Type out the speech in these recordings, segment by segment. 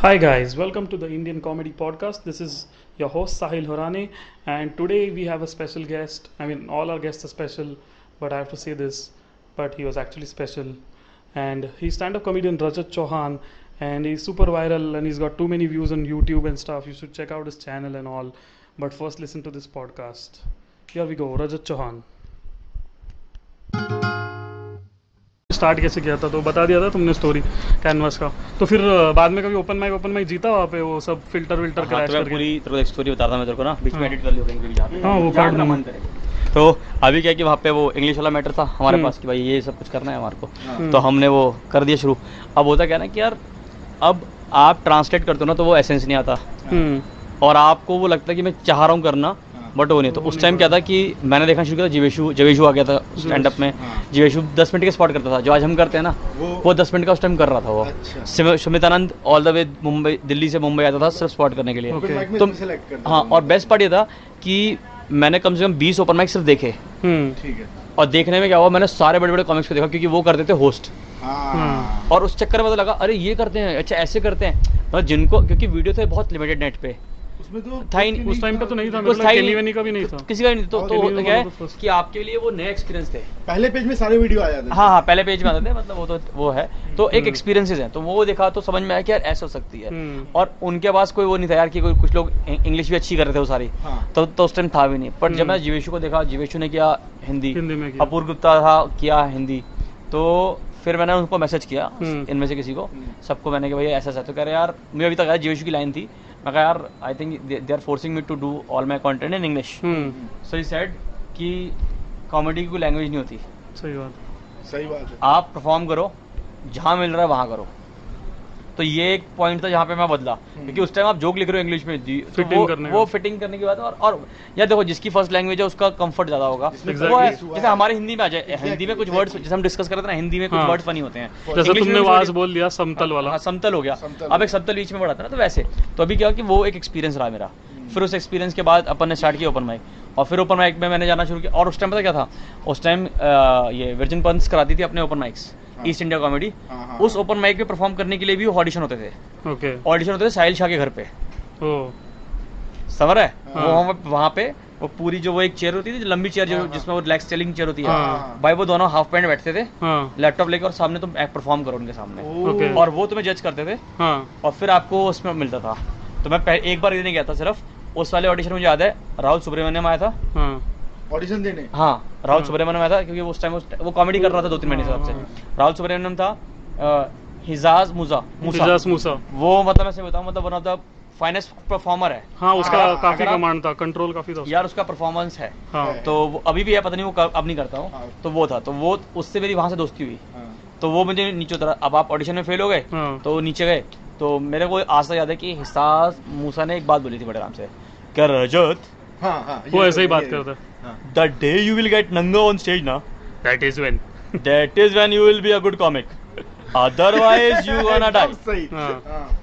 Hi guys, welcome to the Indian Comedy Podcast. This is your host Sahil Horane, and today we have a special guest. I mean, all our guests are special, but I have to say this, but he was actually special. And he's stand-up comedian Rajat Chauhan, and he's super viral, and he's got too many views on YouTube and stuff. You should check out his channel and all. But first, listen to this podcast. Here we go, Rajat Chauhan. Start कैसे किया था? तो बता दिया था तुमने story canvas का। तो फिर बाद में कभी ओपन माइक ओपन माइक जीता वहाँ पे वो सब फ़िल्टर विल्टर हाँ, तो पूरी तेरे स्टोरी बता रहा था मैं तेरे को ना बीच में हाँ। एडिट कर लियो हाँ, वो दूँगा। मन करे। तो अभी क्या कि वहाँ पे वो इंग्लिश वाला मैटर था हमारे हम्म। पास कि भाई ये सब कुछ करना है हमारे को। हम्म। तो हमने वो कर दिया शुरू। अब होता क्या ना कि यार अब आप ट्रांसलेट करते हो ना तो वो एसेंस नहीं आता। हम्म। और आपको वो लगता है कि मैं चाह रहा हूँ करना बट वो नहीं तो उस टाइम क्या था कि मैंने देखना शुरू किया था जीवेशु जीवेशु आ गया था स्टैंड अप में। हाँ। जीवेशु दस मिनट के स्पॉट करता था जो आज हम करते हैं ना वो- वो दस मिनट का उस टाइम कर रहा था वो। अच्छा। SIM- Sumitanand all the way Mumbai Delhi से मुंबई आता था सिर्फ़ स्पॉट करने के लिए। कर हाँ और बेस्ट पार्ट ये था कि मैंने कम से कम बीस ओपन माइक सिर्फ़ देखे। हम्म। ठीक है। और देखने में क्या हुआ मैंने सारे बड़े बड़े कॉमिक्स को देखा क्योंकि वो करते थे होस्ट हाँ। और उस चक्कर में पता लगा अरे ये करते हैं अच्छा ऐसे करते हैं। मतलब जिनको क्योंकि वीडियो थे बहुत लिमिटेड नेट पे। उसमें तो था ही उस टाइम पे तो नहीं था था नहीं। वेनी का भी नहीं था। किसी का नहीं। तो और तो क्या है तो कि आपके लिए वो नए एक्सपीरियंस थे। पहले पेज में सारे वीडियो आ जाते थे। हाँ हाँ पहले पेज में आते थे मतलब वो तो वो है। तो एक हम्म। एक्सपीरियंसेस है। तो वो देखा तो समझ में आया कि यार ऐसा हो सकती है। हम्म। और उनके पास कोई वो नहीं था यार कि कोई कुछ लोग इंग्लिश भी अच्छी कर रहे थे वो सारी। हाँ। तो तो उस टाइम था भी नहीं। बट जब हम्म। मैं जीवेशु को देखा जीवेशु ने किया हिंदी। हिंदी में किया। अपूर्व गुप्ता था किया हिंदी। तो फिर मैंने उनको मैसेज किया हम्म। इनमें से किसी को। हम्म। सबको मैंने कहा भैया ऐसा ऐसा तो कह रहे यार मुझे अभी तक जीवेशु की लाइन थी। मैं कहा यार I think they are forcing me to do all my content in English hmm. So he said कि कॉमेडी की कोई लैंग्वेज नहीं होती। सही बात। सही बात है। आप परफॉर्म करो जहाँ मिल रहा है वहाँ करो। तो ये एक पॉइंट था जहाँ पे मैं बदला। क्योंकि उस टाइम आप जोक लिख रहे हो इंग्लिश में जी तो वो, करने वो फिटिंग करने की बात है और और यार देखो जिसकी फ़र्स्ट लैंग्वेज है उसका कंफर्ट ज़्यादा होगा। जिसमें वो है जैसे हमारे हिंदी में आ जाए Exactly, हिंदी में कुछ exactly. वर्ड्स जैसे हम डिस्कस कर रहे थे ना हिंदी में कुछ हाँ। वर्ड्स फनी होते हैं। जैसे तुमने भी बोल दिया समतल वाला। हाँ समतल हो गया। अब एक समतल बीच में बढ़ाता ना तो वैसे। तो अभी क्या कि वो एक एक्सपीरियंस रहा मेरा। फिर उस एक्सपीरियंस के बाद अपन ने स्टार्ट किया ओपन माइक और फिर ओपन माइक में मैंने जाना शुरू किया। और उस टाइम पता क्या था? उस टाइम ये वर्जिन पंस कराती थी अपने ओपन माइक्स हाँ। ईस्ट इंडिया कॉमेडी हाँ, हाँ, उस हाँ। ओपन माइक पे परफॉर्म करने के लिए भी ऑडिशन होते थे। ओके ऑडिशन होते थे साहिल शाह के घर पे। ओ। समझ है? हाँ। वो वहाँ पे- वहाँ पे वो पूरी जो वो एक चेयर होती थी लंबी चेयर जो हाँ, हाँ। जिसमें वो रिलैक्स चेलिंग चेयर होती है। हाँ। भाई वो दोनों हाफ़ पैंट बैठते थे। हाँ। लैपटॉप लेकर और सामने तुम एक्ट परफॉर्म करो उनके सामने। और वो तुम्हें जज करते थे। हाँ। और फिर आपको उसमें मिलता था। तो मैं एक बार देने गया था सिर्फ़। उस वाले ऑडिशन मुझे याद है राहुल सुब्रमण्यम आया था। हाँ। ऑडिशन देने। हाँ राहुल हाँ। सुब्रमण्यम आया था क्योंकि उस टाइम वो कॉमेडी कर रहा था दो तीन महीने से आपसे। राहुल सुब्रमण्यम था हिजाज मुजा मूसा। इजाज मूसा। वो मतलब ऐसे बताऊँ मतलब one of the finest performer है। हाँ उसका हाँ, काफ़ी कमांड था कंट्रोल काफ़ी था उसका। यार उसका परफॉर्मेंस है। हाँ। तो वो अभी भी है पता नहीं वो अब नहीं करता हूँ। हाँ। तो वो था तो वो उससे मेरी वहाँ से दोस्ती हुई। हाँ। तो वो मुझे नीचे उतरा। अब आप ऑडिशन में फेल हो गए हाँ। तो नीचे गए। तो मेरे को आज तक याद है कि हिसास मूसा ने एक बात बोली थी बड़े आराम से। क्या रजत हाँ हाँ वो ऐसे ही बात करता हाँ। The day you will get नंगा ऑन स्टेज ना that is when that is when you will be a good comic otherwise you gonna die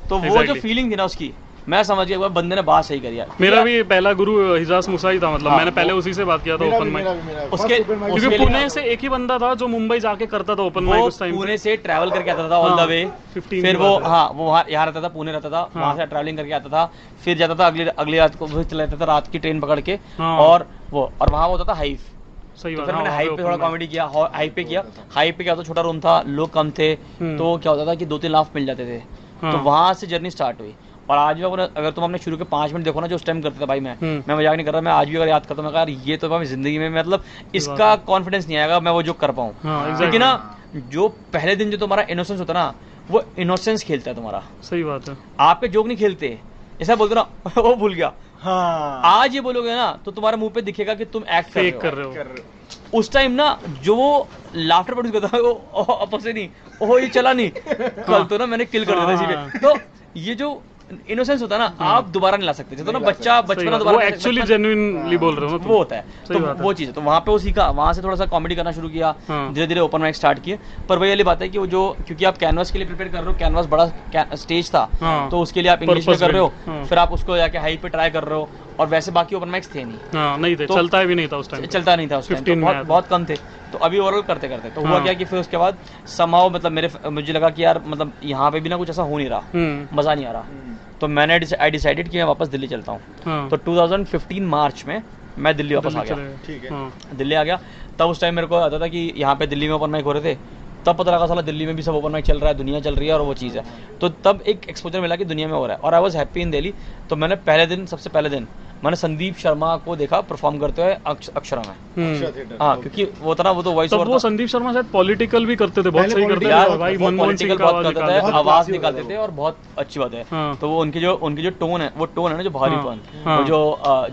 तो वो जो फीलिंग थी ना उसकी मैं समझ गया बंदे ने बात सही करी यार। मेरा भी पहला गुरु हिजाज मूसा ही था मतलब हाँ, मैंने पहले उसी से बात किया था ओपन माइक। उसके- क्योंकि पुणे से एक ही बंदा था जो मुंबई जाके करता था ओपन माइक उस टाइम पुणे से ट्रैवल करके आता था ऑल द वे फिर वो हाँ। वो वहाँ यहाँ रहता था पुणे रहता था हाँ। वहाँ से ट्रैवलिंग करके आता था। फिर जाता था अगली अगली रात को फिर चला जाता था रात की ट्रेन पकड़ के। हाँ। और वो और वहाँ होता था हाइफ सही तो फिर हाँ, मैंने हाइप पे थोड़ा कॉमेडी किया हाइप पे किया। हाइप पे क्या होता छोटा रूम था लोग कम थे हम्म। तो क्या होता था कि दो तीन लाफ मिल जाते थे। तो वहाँ से जर्नी स्टार्ट हुई। और आज भी अगर तुम अपने शुरू के पाँच मिनट देखो ना जो उस टाइम करते थे भाई मैं हम्म। मैं मज़ाक नहीं कर रहा मैं आज भी अगर याद करता हूँ मैं यार ये तो मैं ज़िंदगी में मतलब इसका कॉन्फिडेंस नहीं आएगा मैं वो जो कर पाऊँ। हाँ लेकिन ना जो पहले दिन जो तुम्हारा इनोसेंस होता ना वो इनोसेंस खेलता है तुम्हारा। सही बात है। आपके जोक नहीं खेलते। ऐसा बोलते ना वो भूल गया। हाँ। आज ये बोलोगे ना तो तुम्हारे मुँह पे दिखेगा कि तुम एक्ट कर रहे हो। कर रहे हो। कर रहे हो। उस टाइम ना जो लाफ्टर प्रोड्यूस करता है वो ओह, आपस से नहीं ओह ये चला नहीं। कल तो ना मैंने किल कर दिया था इसी हाँ। पे। तो ये जो इनोसेंस होता है ना आप दोबारा नहीं ला सकते। जैसे तो ना बच्चा बचपना दोबारा एक्चुअली जेन्युइनली बोल रहे हो वो होता है। तो वो चीज़ है। तो वहाँ पे वो सीखा। वहाँ से थोड़ा सा कॉमेडी करना शुरू किया। हाँ। धीरे धीरे ओपन माइक स्टार्ट किए। पर वही वाली बात है कि वो जो क्योंकि आप कैनवास के लिए प्रिपेयर कर रहे हो कैनवास बड़ा स्टेज था। हाँ। तो उसके लिए आप इंग्लिश में कर रहे हो। हाँ। फिर आप उसको जाके हाई पे ट्राई कर रहे हो। और वैसे बाकी ओपन माइक्स थे नहीं। हाँ नहीं थे। तो- चलता भी नहीं था उस टाइम चलता नहीं था उस टाइम तो बहुत बहुत कम थे। तो अभी ओवरऑल करते करते। तो हुआ हाँ। क्या कि फिर उसके बाद समाओ मतलब मेरे मुझे लगा कि यार मतलब यहाँ पे भी ना कुछ ऐसा हो नहीं रहा। हम्म। मज़ा नहीं आ रहा। तो मैंने आई डिसाइडेड कि मैं वापस दिल्ली चलता हूँ। हाँ। तो 2015 मार्च में मैं दिल्ली वापस आ गया। ठीक है। हाँ। दिल्ली आ गया। तब उस टाइम मेरे को आता था कि यहाँ पे दिल्ली में ओपन माइक हो रहे थे। तब पता लगा साला दिल्ली में भी सब ओपन माइक चल रहा है दुनिया चल रही है और वो चीज़ है। तो तब एक एक्सपोजर मिला कि दुनिया में हो रहा है। और I was happy in Delhi तो मैंने पहले दिन सबसे पहले दिन मैंने संदीप शर्मा को देखा परफॉर्म करते हुए अक्ष, अक्षरा में। हम्म। थिएटर हाँ क्योंकि वो था ना वो तो वॉइस ओवर वो संदीप शर्मा शायद पॉलिटिकल भी करते थे बहुत सही करते थे। यार भाई मनमोहन सिंह पॉलिटिकल का बहुत करते थे। आवाज़ निकालते थे और बहुत अच्छी बात है। हाँ। तो वो उनकी जो उनकी जो टोन है वो टोन है ना जो भारीपन हाँ। वो जो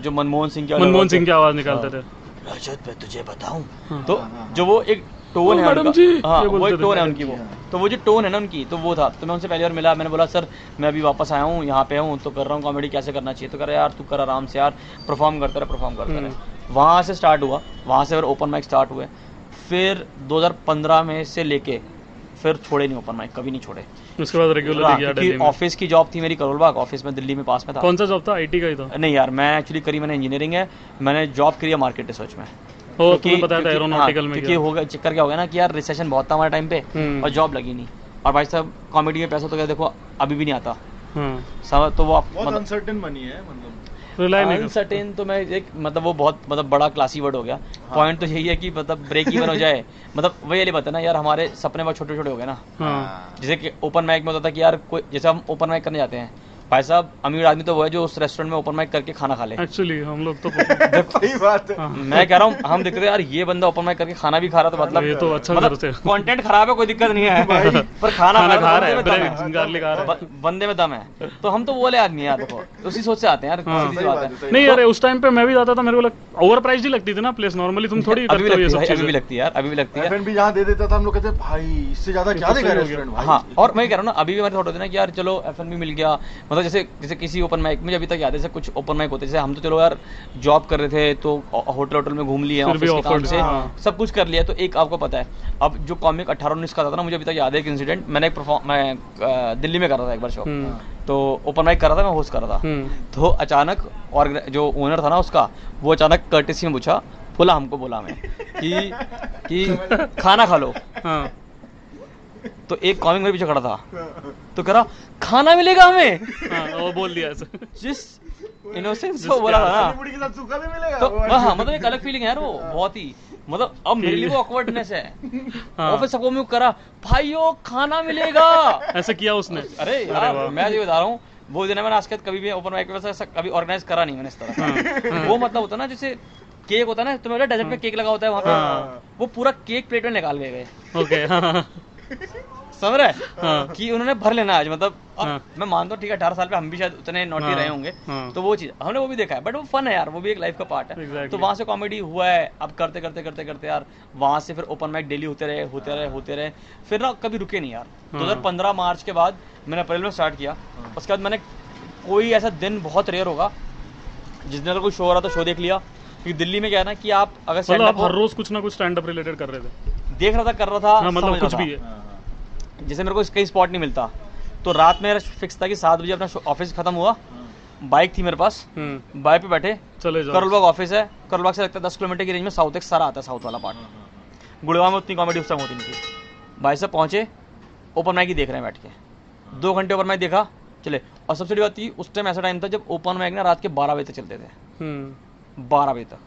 जो मनमोहन सिंह की मनमोहन सिंह की हाँ। आवाज़ निकालते थे। रजत मैं तुझे बताऊँ? हाँ। तो हाँ, हाँ, जो वो एक टोन है मैडम उनका- जी, हाँ वो एक टोन है उनकी वो। तो वो जो टोन है ना उनकी तो वो था। तो मैं उनसे पहली बार मिला मैंने बोला सर मैं अभी वापस आया हूँ यहाँ पे हूँ तो कर रहा हूँ कॉमेडी कैसे करना चाहिए? तो कह रहा यार तू कर आराम से यार परफॉर्म करते रहे परफॉर्म करते हम्म। रहे वहाँ से स्टार्ट हुआ वहाँ से फिर ओपन माइक स्टार्ट हुए। फिर 2015 में से लेके फिर छोड़े नहीं ओपन माइक कभी नहीं छोड़े। उसके बाद रेगुलर हाँ, ऑफ़िस की जॉब थी मेरी करोल बाग ऑफ़िस में दिल्ली में पास में था। कौन सा जॉब था? आईटी का ही था। नहीं यार मैं एक्चुअली करी मैंने इंजीनियरिंग है मैंने जॉब करी है मार्केट रिसर्च में। ओ तुम्हें बताया था एरोनॉटिकल हाँ, में क्योंकि क्या हो। गया चक्कर क्या हो गया ना कि यार रिसेशन बहुत था हमारे टाइम पे हम्म। और जॉब लगी नहीं। और भाई साहब कॉमेडी में पैसा तो क्या देखो अभी भी नहीं आता। हाँ। समझ तो वो आप मतलब अनसर्टेन बनी है मतलब। नहीं कर अनसर्टेन तो मैं एक मतलब वो बहुत मतलब बड़ा क्लासी वर्ड हो गया। हाँ। पॉइंट तो यही है कि मतलब ब्रेक इवन हो जाए। मतलब वही वाली बात है ना यार हमारे सपने बहुत छोटे छोटे हो गए ना। हाँ। जैसे कि ओपन माइक में होता था कि यार कोई जैसे हम ओपन माइक करने जाते हैं भाई साहब अमीर आदमी तो वो है जो उस रेस्टोरेंट में ओपन माइक करके खाना खा ले। एक्चुअली हम लोग तो सही बात है। हाँ। मैं कह रहा हूँ हम देखते थे यार ये बंदा ओपन माइक करके खाना भी खा रहा तो मतलब ये तो अच्छा मतलब कंटेंट खराब है कोई दिक्कत नहीं है। पर खाना खा रहा है बंदे में दम रहा है। बंदे में दम है। तो हम तो वो वाले आदमी यार देखो उसी सोच से आते हैं यार हाँ। नहीं अरे उस टाइम पे मैं भी जाता था मेरे को ओवर प्राइस ही लगती थी ना प्लेस नॉर्मली तुम थोड़ी अभी भी करते हो ये लगती है सब अभी भी लगती है यार अभी भी है। जहाँ दे देता था हम लोग कहते भाई इससे ज़्यादा क्या तो देगा हो। रेस्टोरेंट हाँ और मैं कह रहा हूँ ना अभी भी हमारे थॉट होते ना कि यार चलो एफ़ मिल गया। मतलब जैसे जैसे किसी ओपन माइक में अभी तक याद है जैसे कुछ ओपन माइक होते जैसे हम तो चलो यार जॉब कर रहे थे तो होटल होटल में घूम लिए ऑफ़िस के काम से हाँ। सब कुछ कर लिया तो एक आपको पता है अब जो कॉमिक अठारह उन्नीस का था ना मुझे अभी तक याद है एक इंसिडेंट मैंने एक परफॉर्म मैं दिल्ली में कर रहा था एक बार शो हम्म। तो ओपन माइक कर रहा था मैं होस्ट कर रहा था। हम्म। तो अचानक और जो ओनर था ना उसका वो अचानक कर्टिसी में पूछा बोला हमको बोला हमें कि कि खाना खा लो। हाँ। तो एक कॉमिक मेरे पीछे खड़ा था। तो कह रहा खाना मिलेगा हमें? हाँ वो बोल दिया। जिस इनोसेंस को बोला था ना। तो हाँ मतलब एक अलग फीलिंग है यार वो बहुत ही मतलब अब मेरे लिए वो ऑकवर्डनेस है। हाँ। और फिर सबको मैं करा भाइयों खाना मिलेगा। ऐसे किया उसने। अरे यार मैं जो बता रहा हूँ वो दिन मैंने आज तक कभी भी ओपन माइक में ऐसा कभी ऑर्गेनाइज करा नहीं मैंने इस तरह हाँ, हाँ। वो मतलब होता है ना जैसे केक होता है ना तुम्हें डेजर्ट में केक लगा होता है वहाँ पे? हाँ। वो पूरा केक प्लेट में निकाल गए। ओके हाँ। समझ रहे हाँ। कि उन्होंने भर लेना आज मतलब अब हाँ। मैं मानता हूँ ठीक है अठारह साल पे हम भी शायद उतने नोटी हाँ, रहे होंगे हाँ। तो वो चीज़ हमने वो भी देखा है बट वो फन है यार वो भी एक लाइफ का पार्ट है Exactly. तो वहाँ से कॉमेडी हुआ है अब करते करते करते करते यार वहाँ से फिर ओपन माइक डेली होते रहे होते रहे होते रहे फिर ना कभी रुके नहीं यार दो हज़ार पंद्रह मार्च के बाद मैंने अप्रैल में स्टार्ट किया उसके बाद मैंने कोई ऐसा दिन बहुत रेयर होगा जिस दिन अगर कोई शो हो रहा था शो देख लिया क्योंकि दिल्ली में क्या है ना कि आप अगर मतलब आप हर रोज कुछ ना कुछ स्टैंड अप रिलेटेड कर रहे थे देख रहा था कर रहा था हाँ मतलब कुछ भी है। हाँ, हाँ, जैसे मेरे को कहीं स्पॉट नहीं मिलता। तो रात में मेरा फिक्स था कि सात बजे अपना ऑफ़िस खत्म हुआ। हाँ। बाइक थी मेरे पास। हम्म। बाइक पे बैठे। चले जाओ। करोलबाग ऑफ़िस है। करोलबाग से लगता है दस किलोमीटर की रेंज में साउथ एक सारा आता है साउथ वाला पार्ट हाँ, हाँ, गुड़गांव में उतनी कॉमेडी उस टाइम होती नहीं थी। भाई साहब पहुँचे ओपन माइक ही देख रहे हैं बैठ के। दो घंटे ओपन माइक देखा चले। और सबसे बड़ी बात थी उस टाइम ऐसा टाइम था जब ओपन माइक ना रात के बारह बजे तक चलते थे। हम्म। बारह बजे तक।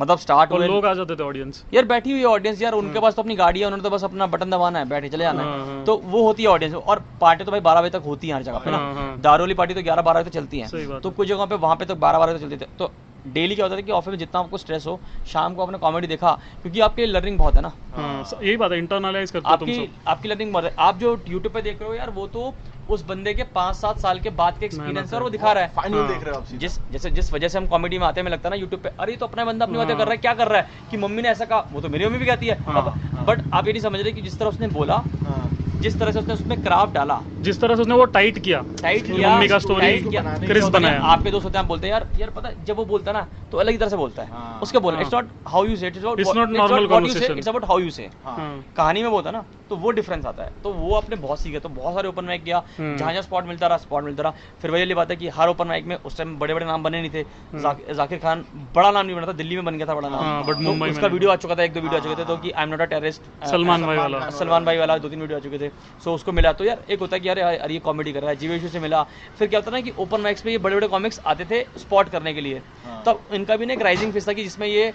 मतलब स्टार्ट और लोग आ जाते थे ऑडियंस यार बैठी हुई ऑडियंस यार उनके पास तो अपनी गाड़ी है उन्होंने तो बस अपना बटन दबाना है बैठे चले जाना हाँ, है हाँ। तो वो होती है ऑडियंस और पार्टी तो भाई बारह बजे तक होती है हर जगह पे हाँ, ना? दारोली दारू वाली पार्टी तो ग्यारह बारह बजे तक चलती है। तो कुछ जगह पे वहाँ पे तो बारह बारह बजे तक चलती थे। तो डेली क्या होता था कि ऑफ़िस में जितना आपको स्ट्रेस हो शाम को आपने कॉमेडी देखा क्योंकि आपके लर्निंग बहुत है ना। हाँ यही बात है इंटरनलाइज करते हो तुम आपकी सब। आपकी लर्निंग बहुत है। आप जो यूट्यूब पे देख रहे हो यार वो तो उस बंदे के पाँच सात साल के बाद के एक्सपीरियंस है और वो दिखा रहा है। फाइनल हाँ। देख रहे हो आप जिस जैसे जिस वजह से हम कॉमेडी में आते हैं लगता है ना यूट्यूब पे अरे तो अपना बंदा अपनी बातें हाँ। कर रहा है क्या कर रहा है? कि मम्मी ने ऐसा कहा वो तो मेरी मम्मी भी कहती है। हाँ, हाँ। बट आप ये नहीं समझ रहे कि जिस तरह उसने बोला हाँ, जिस तरह से उसने उसमें क्राफ्ट डाला। जिस तरह से उसने वो टाइट किया टाइट किया मम्मी का स्टोरी क्रिस है बनाया। आपके दोस्त होते हैं बोलते हैं यार यार पता है जब वो बोलता है ना तो अलग ही तरह से बोलता है। हाँ। उसके बोलना हाँ। It's not how you say it's It's not normal conversation. It's about how you say हाँ। हाँ। कहानी में बोलता है ना तो वो डिफरेंस आता है। तो वो अपने बहुत सीखे तो बहुत सारे ओपन माइक किया। हम्म। जहाँ जहाँ स्पॉट मिलता रहा स्पॉट मिलता रहा। फिर वही वाली बात है कि हर ओपन माइक में उस टाइम बड़े बड़े नाम बने नहीं थे। हम्म। जाकिर खान बड़ा नाम नहीं बना था दिल्ली में बन गया था बड़ा नाम। हाँ, but तो मुंबई उसका वीडियो आ चुका था एक दो वीडियो आ हाँ, चुके थे तो हाँ। कि I am not a terrorist Salman भाई वाला। सलमान भाई वाला दो तीन वीडियो आ चुके थे। सो उसको मिला तो यार एक होता है कि यार यार ये कॉमेडी कर रहा है जीवेशु से मिला फिर क्या होता ना कि ओपन माइक्स पे ये बड़े बड़े कॉमिक्स आते थे स्पॉट करने के लिए हाँ। तब इनका भी ना एक राइजिंग फेस था कि जिसमें ये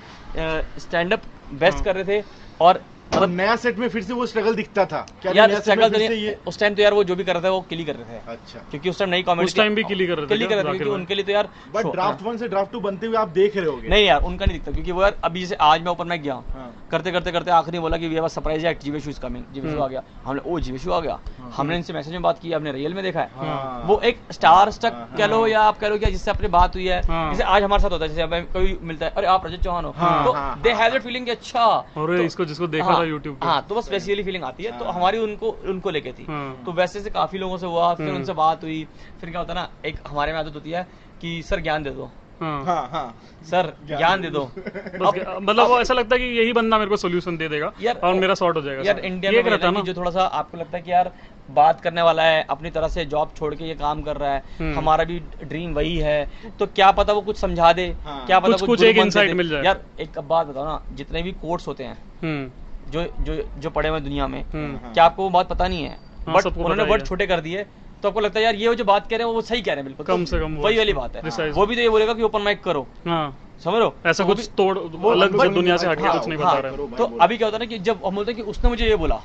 स्टैंड अप बेस्ट। कर रहे थे और मतलब नया सेट में फिर से वो स्ट्रगल दिखता था। क्या यार स्ट्रगल तो नहीं ये उस टाइम तो यार वो जो भी कर रहे थे वो किल ही कर रहे थे। अच्छा। क्योंकि उस टाइम नई कॉमेडी उस time भी ही कर रहे थे किल कर रहे थे क्योंकि उनके लिए तो यार बट ड्राफ्ट वन से ड्राफ्ट टू बनते हुए आप देख रहे होगे। नहीं यार उनका नहीं दिखता क्योंकि वो यार अभी जैसे आज मैं ओपन माइक गया हाँ। करते करते करते आखिरी बोला कि we have a surprise act Jeeveshu is coming Jeeveshu. आ गया। हमने ओ जीवेशु आ गया। हाँ। हमने इनसे मैसेज में बात की हमने रियल में देखा है। हाँ। वो एक स्टार स्टक कह लो। या आप कह लो जिससे अपनी बात हुई है। जैसे आज हमारे साथ होता है जैसे हमें कोई मिलता है अरे आप रजत चौहान हो। तो दे हैव। दैट फीलिंग अच्छा। और तो- इसको जिसको देखा यूट्यूब हाँ तो बस वैसी वाली फीलिंग आती है तो हाँ। हमारी उनको उनको लेके थी हाँ। तो वैसे से काफ़ी लोगों से हुआ फिर हम्म। उनसे बात हुई फिर क्या होता ना एक हमारे में आदत होती है कि सर ज्ञान दे दो हाँ हाँ हाँ सर ज्ञान दे दो मतलब वो ऐसा लगता है कि यही बंदा मेरे को सोल्यूशन दे देगा यार, और मेरा सॉर्ट हो जाएगा यार इंडिया में रहता है ना जो थोड़ा सा आपको लगता है कि यार बात करने वाला है अपनी तरह से जॉब छोड़ के ये काम कर रहा है हम्म। हमारा भी ड्रीम वही है तो क्या पता वो कुछ समझा दे हाँ। क्या पता कुछ- कुछ एक दे। मिल जाए। यार एक बात बताओ ना जितने भी कोर्स होते हैं हम्म जो जो जो पड़े हुए दुनिया में हम्म। हाँ। क्या आपको वो बात पता नहीं है? हाँ, बट उन्होंने वर्ड छोटे कर दिए तो आपको लगता है यार ये वो जो बात कह रहे हैं वो सही कह रहे हैं बिल्कुल। कम तो से कम वही वाली बात है। वो भी तो ये बोलेगा कि ओपन माइक करो। हाँ। समझ रहे हो? ऐसा तो कुछ तोड़ वो अलग से दुनिया से हटके हाँ, कुछ नहीं बता रहे तो अभी क्या होता है ना कि जब हम बोलते हैं कि उसने मुझे ये बोला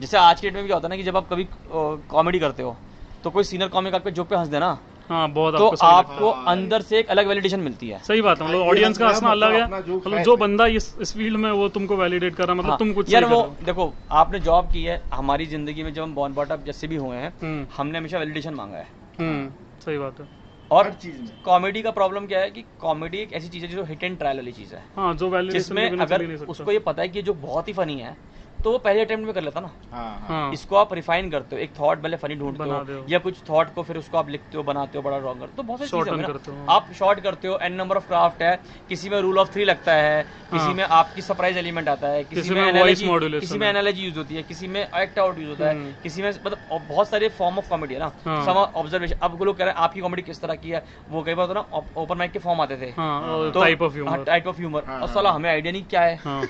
जैसे आज के डेट में भी क्या होता है ना कि जब आप कभी कॉमेडी करते हो तो कोई सीनियर कॉमिक आपके जोक पे हंस देना हाँ बहुत तो आपको आपको हाँ, अंदर से एक अलग वैलिडेशन मिलती है। है। सही बात है मतलब ऑडियंस का हंसना अलग है। मतलब मतलब है जो बंदा इस इस फ़ील्ड में वो तुमको वैलिडेट कर रहा है मतलब हाँ, तुम कुछ यार वो देखो आपने जॉब की है हमारी ज़िंदगी में जब हम बॉर्न बॉट अप जैसे भी हुए हैं हम्म। हमने हमेशा वैलिडेशन मांगा है। हम्म सही बात है। और हर चीज़ में। कॉमेडी का प्रॉब्लम क्या है कि कॉमेडी एक ऐसी चीज़ है जो हिट एंड ट्रायल वाली चीज़ है। हाँ जो जिसमें अगर उसको ये पता है कि जो बहुत ही फनी है तो वो पहले अटेम्प्ट में कर लेता ना। हाँ हाँ। हाँ। इसको आप रिफाइन करते हो एक थॉट पहले फनी ढूंढते बना हो या कुछ थॉट को फिर उसको आप लिखते हो बनाते हो बड़ा रॉन्ग करते हो। तो बहुत सारी चीज़ें हो। आप शॉर्ट करते हो एन नंबर ऑफ़ क्राफ्ट है किसी में रूल ऑफ़ थ्री लगता है किसी हाँ। में आपकी सरप्राइज़ एलिमेंट आता है किसी, में किसी में एनालॉजी यूज़ होती है किसी में एक्ट आउट यूज़ होता है हम्म। किसी में मतलब बहुत सारे फॉर्म ऑफ़ कॉमेडी है ना। हाँ। सम ऑब्जर्वेशन अब लोग कह रहे हैं आपकी कॉमेडी किस तरह की है? वो कई बार होता ना ओपन माइक के फॉर्म आते थे। हाँ तो type of humour type of humour हाँ, और हाँ। साला हमें आइडिया नहीं क्या है? हाँ।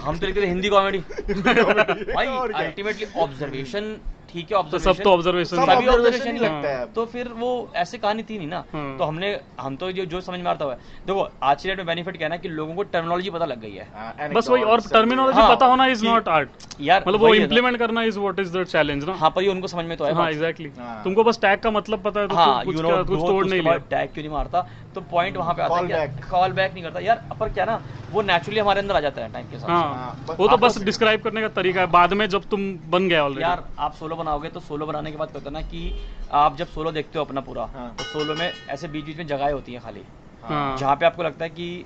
हम तो लिखते थे हिंदी कॉमेडी भाई अल्टीमेटली ऑब्जर्वेशन ठीक है तो ऑब्जर्वेशन सब तो ऑब्जर्वेशन सब सभी ऑब्जर्वेशन ही ही लगता है तो फिर वो ऐसे कहानी थी नहीं ना? हाँ। तो हमने हम तो जो जो समझ में आता हुआ देखो आज की डेट में बेनिफिट क्या है ना कि लोगों को टर्मिनोलॉजी पता लग गई है। हाँ, बस वही और टर्मिनोलॉजी हाँ, पता होना इज़ नॉट आर्ट यार मतलब वो इम्प्लीमेंट करना is what is the challenge ना? हाँ पर ये उनको समझ में तो है हाँ। एग्जैक्टली हाँ। तुमको बस टैग का मतलब पता है तो हाँ कुछ नो कुछ तोड़ नहीं लिया। टैग क्यों नहीं मारता? तो पॉइंट वहाँ पे आता है. कॉल बैक नहीं करता। यार पर क्या ना वो नेचुरली हमारे अंदर आ जाता है टाइम के साथ। वो तो बस डिस्क्राइब करने का तरीका है। बाद में जब तुम बन गया ऑलरेडी यार आप सोलो बनाओगे तो सोलो बनाने के बाद क्या होता है ना कि आप जब सोलो देखते हो अपना पूरा हाँ। तो सोलो में ऐसे बीच बीच में जगह होती है खाली। हाँ। जहाँ पे आपको लगता है कि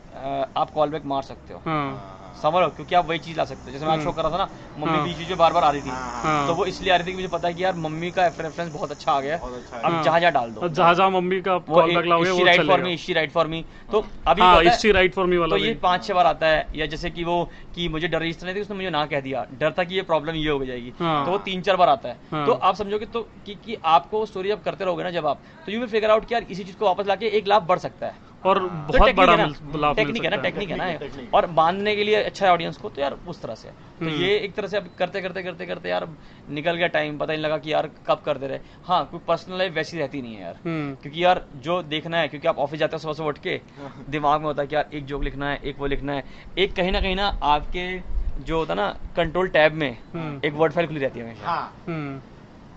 आप कॉल बैक मार सकते हो। हाँ। समझ लो क्योंकि आप वही चीज़ ला सकते हो जैसे मैं हम्म। शो कर रहा था ना मम्मी हाँ। बीच बीच में बार बार आ रही थी हाँ। तो वो इसलिए आ रही थी कि मुझे पता है कि यार मम्मी का रेफरेंस बहुत अच्छा आ गया अच्छा है। अब हाँ। जहाँ जहाँ डाल दो जहाँ जहाँ मम्मी का वो राइट फॉर मी इशी राइट फॉर मी तो अभी हाँ है- इसी राइट फॉर मी वाला तो ये पाँच छह बार आता है या जैसे कि वो कि मुझे डर इस तरह थी उसने मुझे ना कह दिया डर था कि ये प्रॉब्लम ये हो जाएगी हाँ। तो वो तीन चार बार आता है हाँ। तो आप समझोगे तो कि, कि आपको स्टोरी जब करते रहोगे ना जब आप तो यू विल फिगर आउट कि यार इसी चीज़ को वापस लाके एक लाभ बढ़ सकता है और तो बहुत टेक्निक बड़ा मिल- लाभ टेक्निक है ना टेक्निक है। ना। है, और बांधने के लिए अच्छा है ऑडियंस को तो यार उस तरह से। तो हम्म। ये एक तरह से अब करते करते करते करते यार निकल गया टाइम पता नहीं लगा कि यार कब कर दे रहे। हाँ कोई पर्सनल लाइफ वैसी रहती नहीं है यार। हम्म। क्योंकि यार जो देखना है क्योंकि आप ऑफ़िस जाते हो सुबह सुबह उठ के दिमाग में होता है कि यार एक जोक लिखना है एक वो लिखना है। एक कहीं ना कहीं ना आपके जो होता है ना कंट्रोल टैब में हम्म। एक वर्ड फ़ाइल खुली रहती है हमेशा।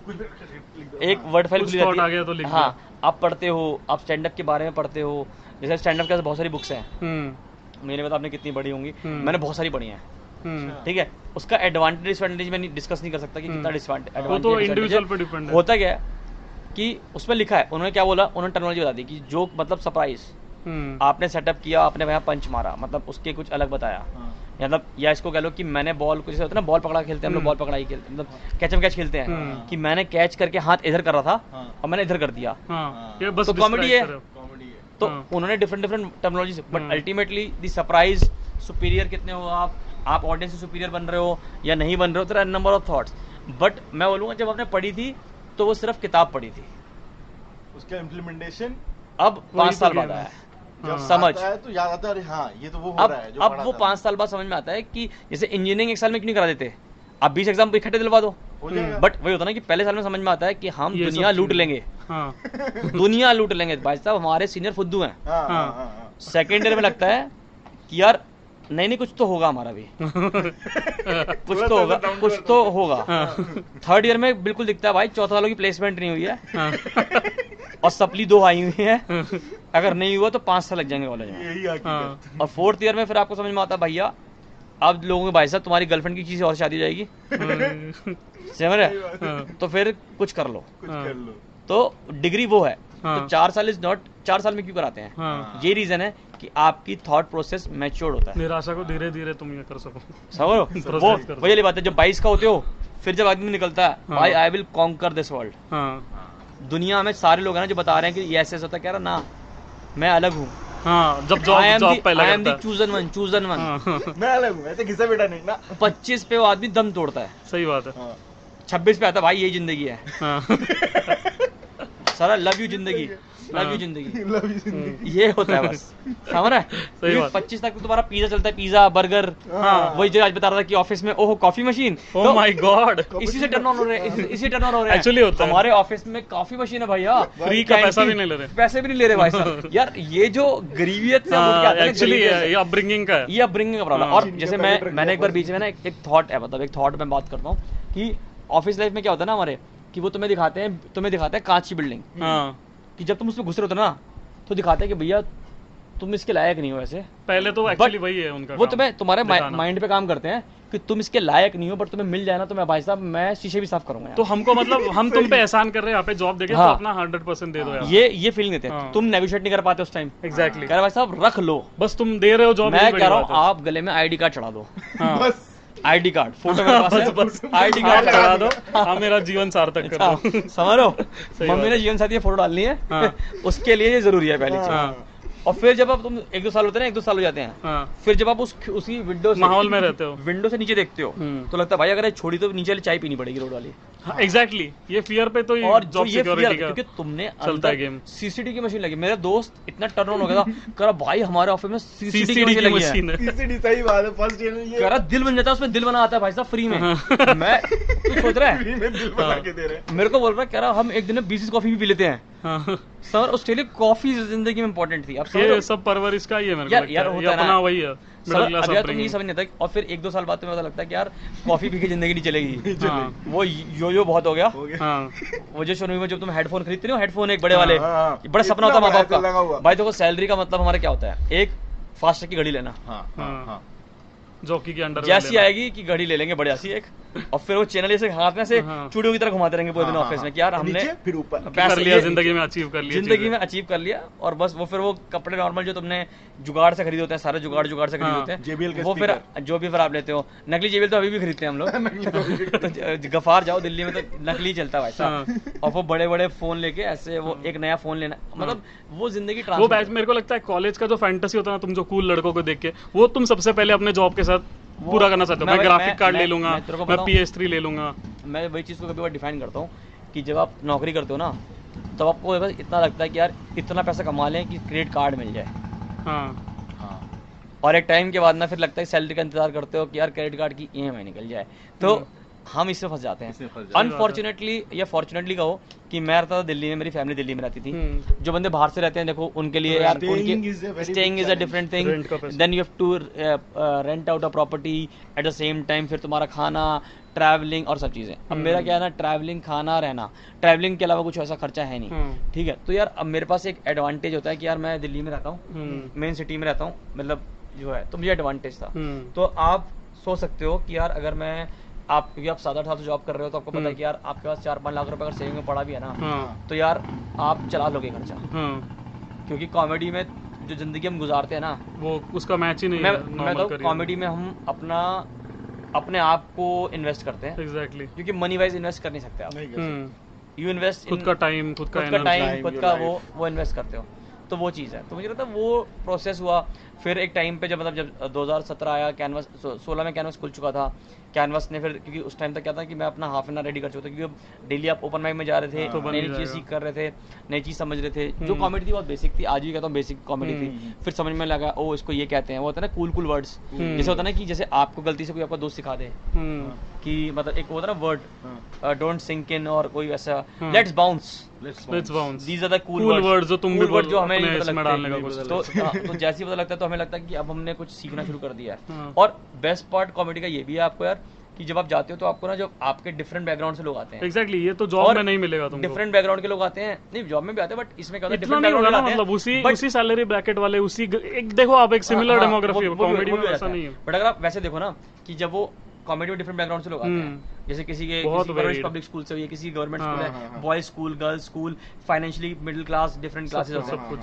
हाँ। एक हाँ। वर्ड फ़ाइल खुली आ गया तो हाँ आप पढ़ते हो आप स्टैंड अप के बारे में पढ़ते हो जैसे स्टैंड अप के बहुत सारी बुक्स हैं। हम्म। मेरे पता आपने कितनी पढ़ी होंगी। हम्म। मैंने बहुत सारी पढ़ी हैं। हम्म। ठीक है? उसका एडवांटेज डिसएडवांटेज में डिस्कस नहीं कर सकता कि कितना वो तो इंडिविजुअल पे डिपेंड है। होता क्या है कि उसमें लिखा है उन्होंने क्या बोला? उन्होंने टर्मिनोलॉजी बता दी कि जोक मतलब सरप्राइज़ आपने सेटअप किया आपने वहाँ पंच मारा मतलब उसके कुछ अलग बताया। हाँ। मतलब या इसको कह लो कि मैंने बॉल को जैसे होता है ना बॉल पकड़ा खेलते हैं हम लोग हम्म। बॉल पकड़ा ही खेलते हैं मतलब कैचम कैच खेलते हैं हम्म। कि मैंने कैच करके हाथ इधर कर रहा था हाँ। और मैंने इधर कर दिया हाँ तो है। हो। कॉमेडी है तो। उन्होंने different different terminology but hmm. Ultimately the surprise superior कितने हो आप आप ऑडियंस से सुपीरियर बन रहे हो या नहीं बन रहे हो तेरा नंबर ऑफ़ थॉट्स बट मैं बोलूँगा जब आपने पढ़ी थी तो वो सिर्फ़ किताब पढ़ी थी उसका इम्प्लीमेंटेशन अब पाँच तो साल बाद आया हाँ। समझ। आता है तो याद आता है अरे हाँ ये तो वो हो अब रहा है जो अब वो पाँच साल बाद समझ में आता है कि जैसे इंजीनियरिंग एक साल में क्यों नहीं करा देते? आप बीस एग्ज़ाम इकट्ठे दिलवा दो। बट वही होता ना कि पहले साल में समझ में आता है कि हम दुनिया लूट लेंगे। हाँ। दुनिया लूट लेंगे। भाई साहब हमारे सीनियर फुद्दू हैं हाँ। हाँ हाँ। हाँ हाँ। सेकेंड ईयर में लगता है कि यार नहीं नहीं कुछ तो होगा हमारा भी। कुछ तो होगा कुछ तो होगा। हाँ। थर्ड ईयर में बिल्कुल दिखता है भाई चौथा वालों की प्लेसमेंट नहीं हुई है। हाँ। और सप्ली दो आई हुई है। अगर नहीं हुआ तो पाँच साल लग जाएँगे कॉलेज में। हाँ। और फोर्थ ईयर में फिर आपको समझ में आता भैया अब लोगों के भाई साहब तुम्हारी गर्लफ्रेंड की किसी और शादी हो जाएगी। समझ रहे है। हाँ। तो फिर कुछ कर लो। कुछ हाँ। कर लो। तो डिग्री वो है। हाँ। तो चार साल इज़ नॉट चार साल में क्यों कराते हैं? हाँ। ये रीजन है कि आपकी थॉट प्रोसेस मैच्योर होता है। निराशा को धीरे धीरे तुम ये कर सको। समझ वो वही वाली बात है जब बाईस का होते हो फिर जब आदमी निकलता है हाँ। भाई I will conquer this world हाँ। दुनिया में सारे लोग हैं ना जो बता रहे हैं कि ये ऐसे ऐसे होता कह रहा ना मैं अलग हूँ। हाँ जब I am job I am the chosen one chosen one मैं अलग ऐसे घिसा बेटा नहीं ना। पच्चीस पे वो आदमी दम तोड़ता है। सही बात है। हाँ। छब्बीस पे आता भाई यही ज़िंदगी है। हाँ। सारा लव यू ज़िंदगी। लव हाँ। यू ज़िंदगी। Love you ज़िंदगी। ये होता है बस। समझ रहा? सही है बात। पच्चीस तक तो तुम्हारा पिज्जा चलता है पिज्जा बर्गर हाँ। वही जो आज बता रहा था कि ऑफ़िस में ओहो कॉफ़ी मशीन तो ओ माय गॉड इसी से टर्न ऑन हो रहे हैं इसी- टर्न ऑन हो रहे हैं। Actually होता है। हमारे ऑफ़िस में कॉफ़ी मशीन है भैया। फ्री का पैसा भी नहीं ले रहे। पैसे भी नहीं ले रहे भाई साहब। यार ये जो गरीबियत एक्चुअली ये अपब्रिंगिंग का है। ये अपब्रिंगिंग का प्रॉब्लम हाँ। और जैसे मैं मैंने एक बार बीच में ना एक थॉट है मतलब एक थॉट में बात करता हूँ कि ऑफ़िस लाइफ में क्या होता है ना हमारे? कि वो तुम्हें दिखाते हैं तुम्हें दिखाते हैं कांच की बिल्डिंग हाँ। कि जब तुम उसमें घुस रहे होते हो ना तो दिखाते हैं कि भैया तुम इसके लायक नहीं हो ऐसे। पहले तो एक्चुअली वही है उनका वो तुम्हें तुम्हारे माइंड पे काम करते हैं कि तुम इसके लायक नहीं हो बट तुम्हें मिल जाए ना तो मैं भाई साहब मैं शीशे भी साफ़ करूँगा तो हमको मतलब हम तुम पे एहसान कर रहे हैं यहाँ पे जॉब देके तो हाँ। अपना हंड्रेड परसेंट दे दो यार। ये ये फीलिंग देते। हैं। हाँ। तुम नेगोशिएट नहीं कर पाते उस टाइम एग्जैक्टली कह रहे भाई साहब रख लो। बस तुम दे रहे हो जॉब मैं कह रहा हूँ आप गले में आईडी कार्ड चढ़ा दो। हाँ। बस। आईडी कार्ड फ़ोटो मेरे पास है? बस आईडी कार्ड लगा दो। हाँ मेरा जीवन सार्थक कर हाँ, दो। समझ? मम्मी ने जीवन साथी फ़ोटो डालनी है। हाँ। उसके लिए ये ज़रूरी है पहली चीज़। हाँ। और फिर जब आप तुम एक दो साल होते हैं ना एक दो साल हो जाते हैं। हाँ। फिर जब आप उस उसी विंडो से माहौल में रहते हो। विंडो से नीचे देखते हो हम्म। तो लगता है भाई अगर ये छोड़ी तो नीचे चाय पीनी पड़ेगी रोड वाली। एग्जैक्टली ये फियर पे तो ये और जो जॉब ये सिक्योरिटी का क्योंकि तुमने चलता है game। सीसीडी की मशीन लगी। मेरा दोस्त इतना टर्न ऑन हो गया था कह रहा भाई हमारे ऑफ़िस में सीसीडी की मशीन लगी है. सीसीडी सही बात है फ़र्स्ट ईयर में ये। कह रहा दिल बन जाता है उसमें दिल बना आता है भाई साहब फ्री में. हाँ। मैं तू सोच रहा है? फ्री में दिल बना के दे रहे हैं। मेरे को बोल रहा है कह रहा हम एक दिन में बीस कॉफ़ी भी पी लेते हैं. हाँ। सर उसके लिए कॉफ़ी ज़िंदगी में इंपॉर्टेंट थी। अब समझ। ये सब परवरिश का ही है मेरे को यार- यार होता है अपना वही है सर, यार तुम ये समझ नहीं आता और फिर एक दो साल बाद तुम्हें पता लगता है कि यार कॉफ़ी पी के ज़िंदगी नहीं चलेगी। हाँ। वो यो यो बहुत हो गया। हो गया। हाँ। वो जो शुरू में जब तुम हेडफोन खरीदते हो हेडफोन एक बड़े हाँ, वाले। हाँ, हाँ। बड़ा सपना होता है माँ बाप। का। भाई देखो सैलरी का मतलब हमारा क्या होता है? एक फास्ट की घड़ी लेना। हाँ हाँ। हाँ। हाँ। जॉकी के अंडर जैसी आएगी कि घड़ी ले लेंगे बढ़िया सी एक। और फिर वो चैनल ऐसे हाथ में से हाँ। चूड़ियों की तरह घुमाते रहेंगे पूरे दिन हाँ, ऑफ़िस हाँ, में कि यार हाँ। हमने फिर ऊपर। पैसे कर लिया ज़िंदगी में अचीव कर लिया ज़िंदगी में अचीव कर लिया और बस वो फिर वो कपड़े नॉर्मल जो तुमने जुगाड़ से खरीदे होते हैं सारे जुगाड़ जुगाड़ से खरीदे हाँ, होते हैं के वो फिर जो भी फिर आप लेते हो। नकली जेबीएल तो अभी भी खरीदते हैं हम लोग। तो गफार जाओ दिल्ली में तो नकली चलता है भाई साहब। और वो बड़े बड़े फ़ोन लेके ऐसे वो एक नया फ़ोन लेना मतलब वो ज़िंदगी हाँ। वो बैच मेरे को लगता है कॉलेज का जो फैंटेसी होता है ना तुम जो कूल लड़कों को देख के वो तुम सबसे पहले अपने जॉब के साथ पूरा करना चाहता हूँ? मैं ग्राफिक कार्ड ले लूँगा मैं पी एस थ्री ले लूँगा। मैं वही चीज़ को कभी बार डिफाइन करता हूँ कि जब आप नौकरी करते हो ना तब आपको बस इतना लगता है कि यार इतना पैसा कमा लें कि क्रेडिट कार्ड मिल जाए। हाँ। हाँ। और एक टाइम के बाद ना फिर लगता है सैलरी का इंतज़ार करते हो कि यार क्रेडिट कार्ड की ई निकल जाए। तो हम इसमें फंस जाते हैं। अनफॉर्चुनेटली या फॉर्चुनेटली कहो कि मैं रहता था दिल्ली में मेरी फैमिली दिल्ली में रहती थी। हम्म। जो बंदे बाहर से रहते हैं देखो उनके लिए यार उनके a very staying is a different thing. Then you have to rent out a property at the same time फिर तुम्हारा खाना ट्रैवलिंग और सब चीज़ें। अब हम्म। मेरा क्या है ना ट्रैवलिंग खाना रहना। ट्रैवलिंग के अलावा कुछ ऐसा खर्चा है नहीं। हम्म। ठीक है? तो यार अब मेरे पास एक एडवांटेज होता है कि यार मैं दिल्ली में रहता हूँ। हम्म, मेन सिटी में रहता हूँ। मतलब जो है तो मुझे एडवांटेज था। हम्म, तो आप सोच सकते हो कि यार अगर मैं आप क्योंकि आप सात आठ साल से जॉब कर रहे हो तो आपको पता है हम्म। कि यार आपके पास चार पाँच लाख रुपए अगर सेविंग में पड़ा भी है ना हाँ। तो यार आप चला लोगे खर्चा। हाँ। क्योंकि कॉमेडी में जो ज़िंदगी हम गुजारते हैं ना वो उसका मैच ही नहीं मैं है मैं तो कॉमेडी में। हम अपना अपने आप को इन्वेस्ट करते हैं। एग्जैक्टली क्योंकि मनी वाइज इन्वेस्ट कर नहीं सकते आप। नहीं कर सकते। यू इन्वेस्ट खुद का टाइम खुद का खुद का टाइम खुद का वो वो इन्वेस्ट करते हो। तो वो चीज़ है। तो मुझे लगता है वो प्रोसेस हुआ। फिर एक टाइम पे जब मतलब जब 2017 आया कैनवस सोलह में कैनवस खुल चुका था। कैनवस ने फिर क्योंकि उस टाइम तक क्या था कि मैं अपना हाफ़ एन आवर रेडी कर चुका था क्योंकि डेली आप ओपन माइक में जा रहे थे तो नई चीज़ सीख कर रहे थे नई चीज़ समझ रहे थे जो हम्म। कॉमेडी थी बहुत बेसिक थी आज भी कहता हूँ बेसिक कॉमेडी हम्म, थी। हम्म। फिर समझ में लगा ओ इसको ये कहते हैं। वो होता है ना कूल कूल वर्ड्स हम्म। जैसे होता है ना कि जैसे आपको गलती से कोई आपका दोस्त सिखा दे हम्म। कि मतलब एक होता है ना वर्ड हाँ, डोंट सिंक इन और कोई वैसा। हाँ। Let's bounce let's bounce these are the cool Cool जो तुम भी cool जो हमें अपने नहीं पता इसमें डालने का हैं। तो हाँ, तो जैसे ही पता लगता है तो हमें लगता है कि अब हमने कुछ सीखना शुरू कर दिया है। हाँ। और बेस्ट पार्ट कॉमेडी का ये भी है आपको यार कि जब आप जाते हो तो आपको ना जब आपके डिफरेंट बैकग्राउंड से लोग आते हैं। एग्जैक्टली ये तो जॉब में नहीं मिलेगा तुमको। डिफरेंट बैकग्राउंड के लोग आते हैं। नहीं जॉब में भी आते हैं बट इसमें क्या होता है डिफरेंट हैं मतलब उसी but- उसी सैलरी ब्रैकेट वाले उसी एक देखो आप एक सिमिलर डेमोग्राफी है कॉमेडी में ऐसा नहीं है। बट अगर आप वैसे देखो ना कि जब वो कॉमेडी में डिफरेंट बैकग्राउंड से लोग आते हैं हम्म। जैसे किसी के किसी गवर्नमेंट पब्लिक स्कूल से हुई किसी गवर्नमेंट स्कूल हाँ, है। Boys school girls school financially middle class different classes सब कुछ।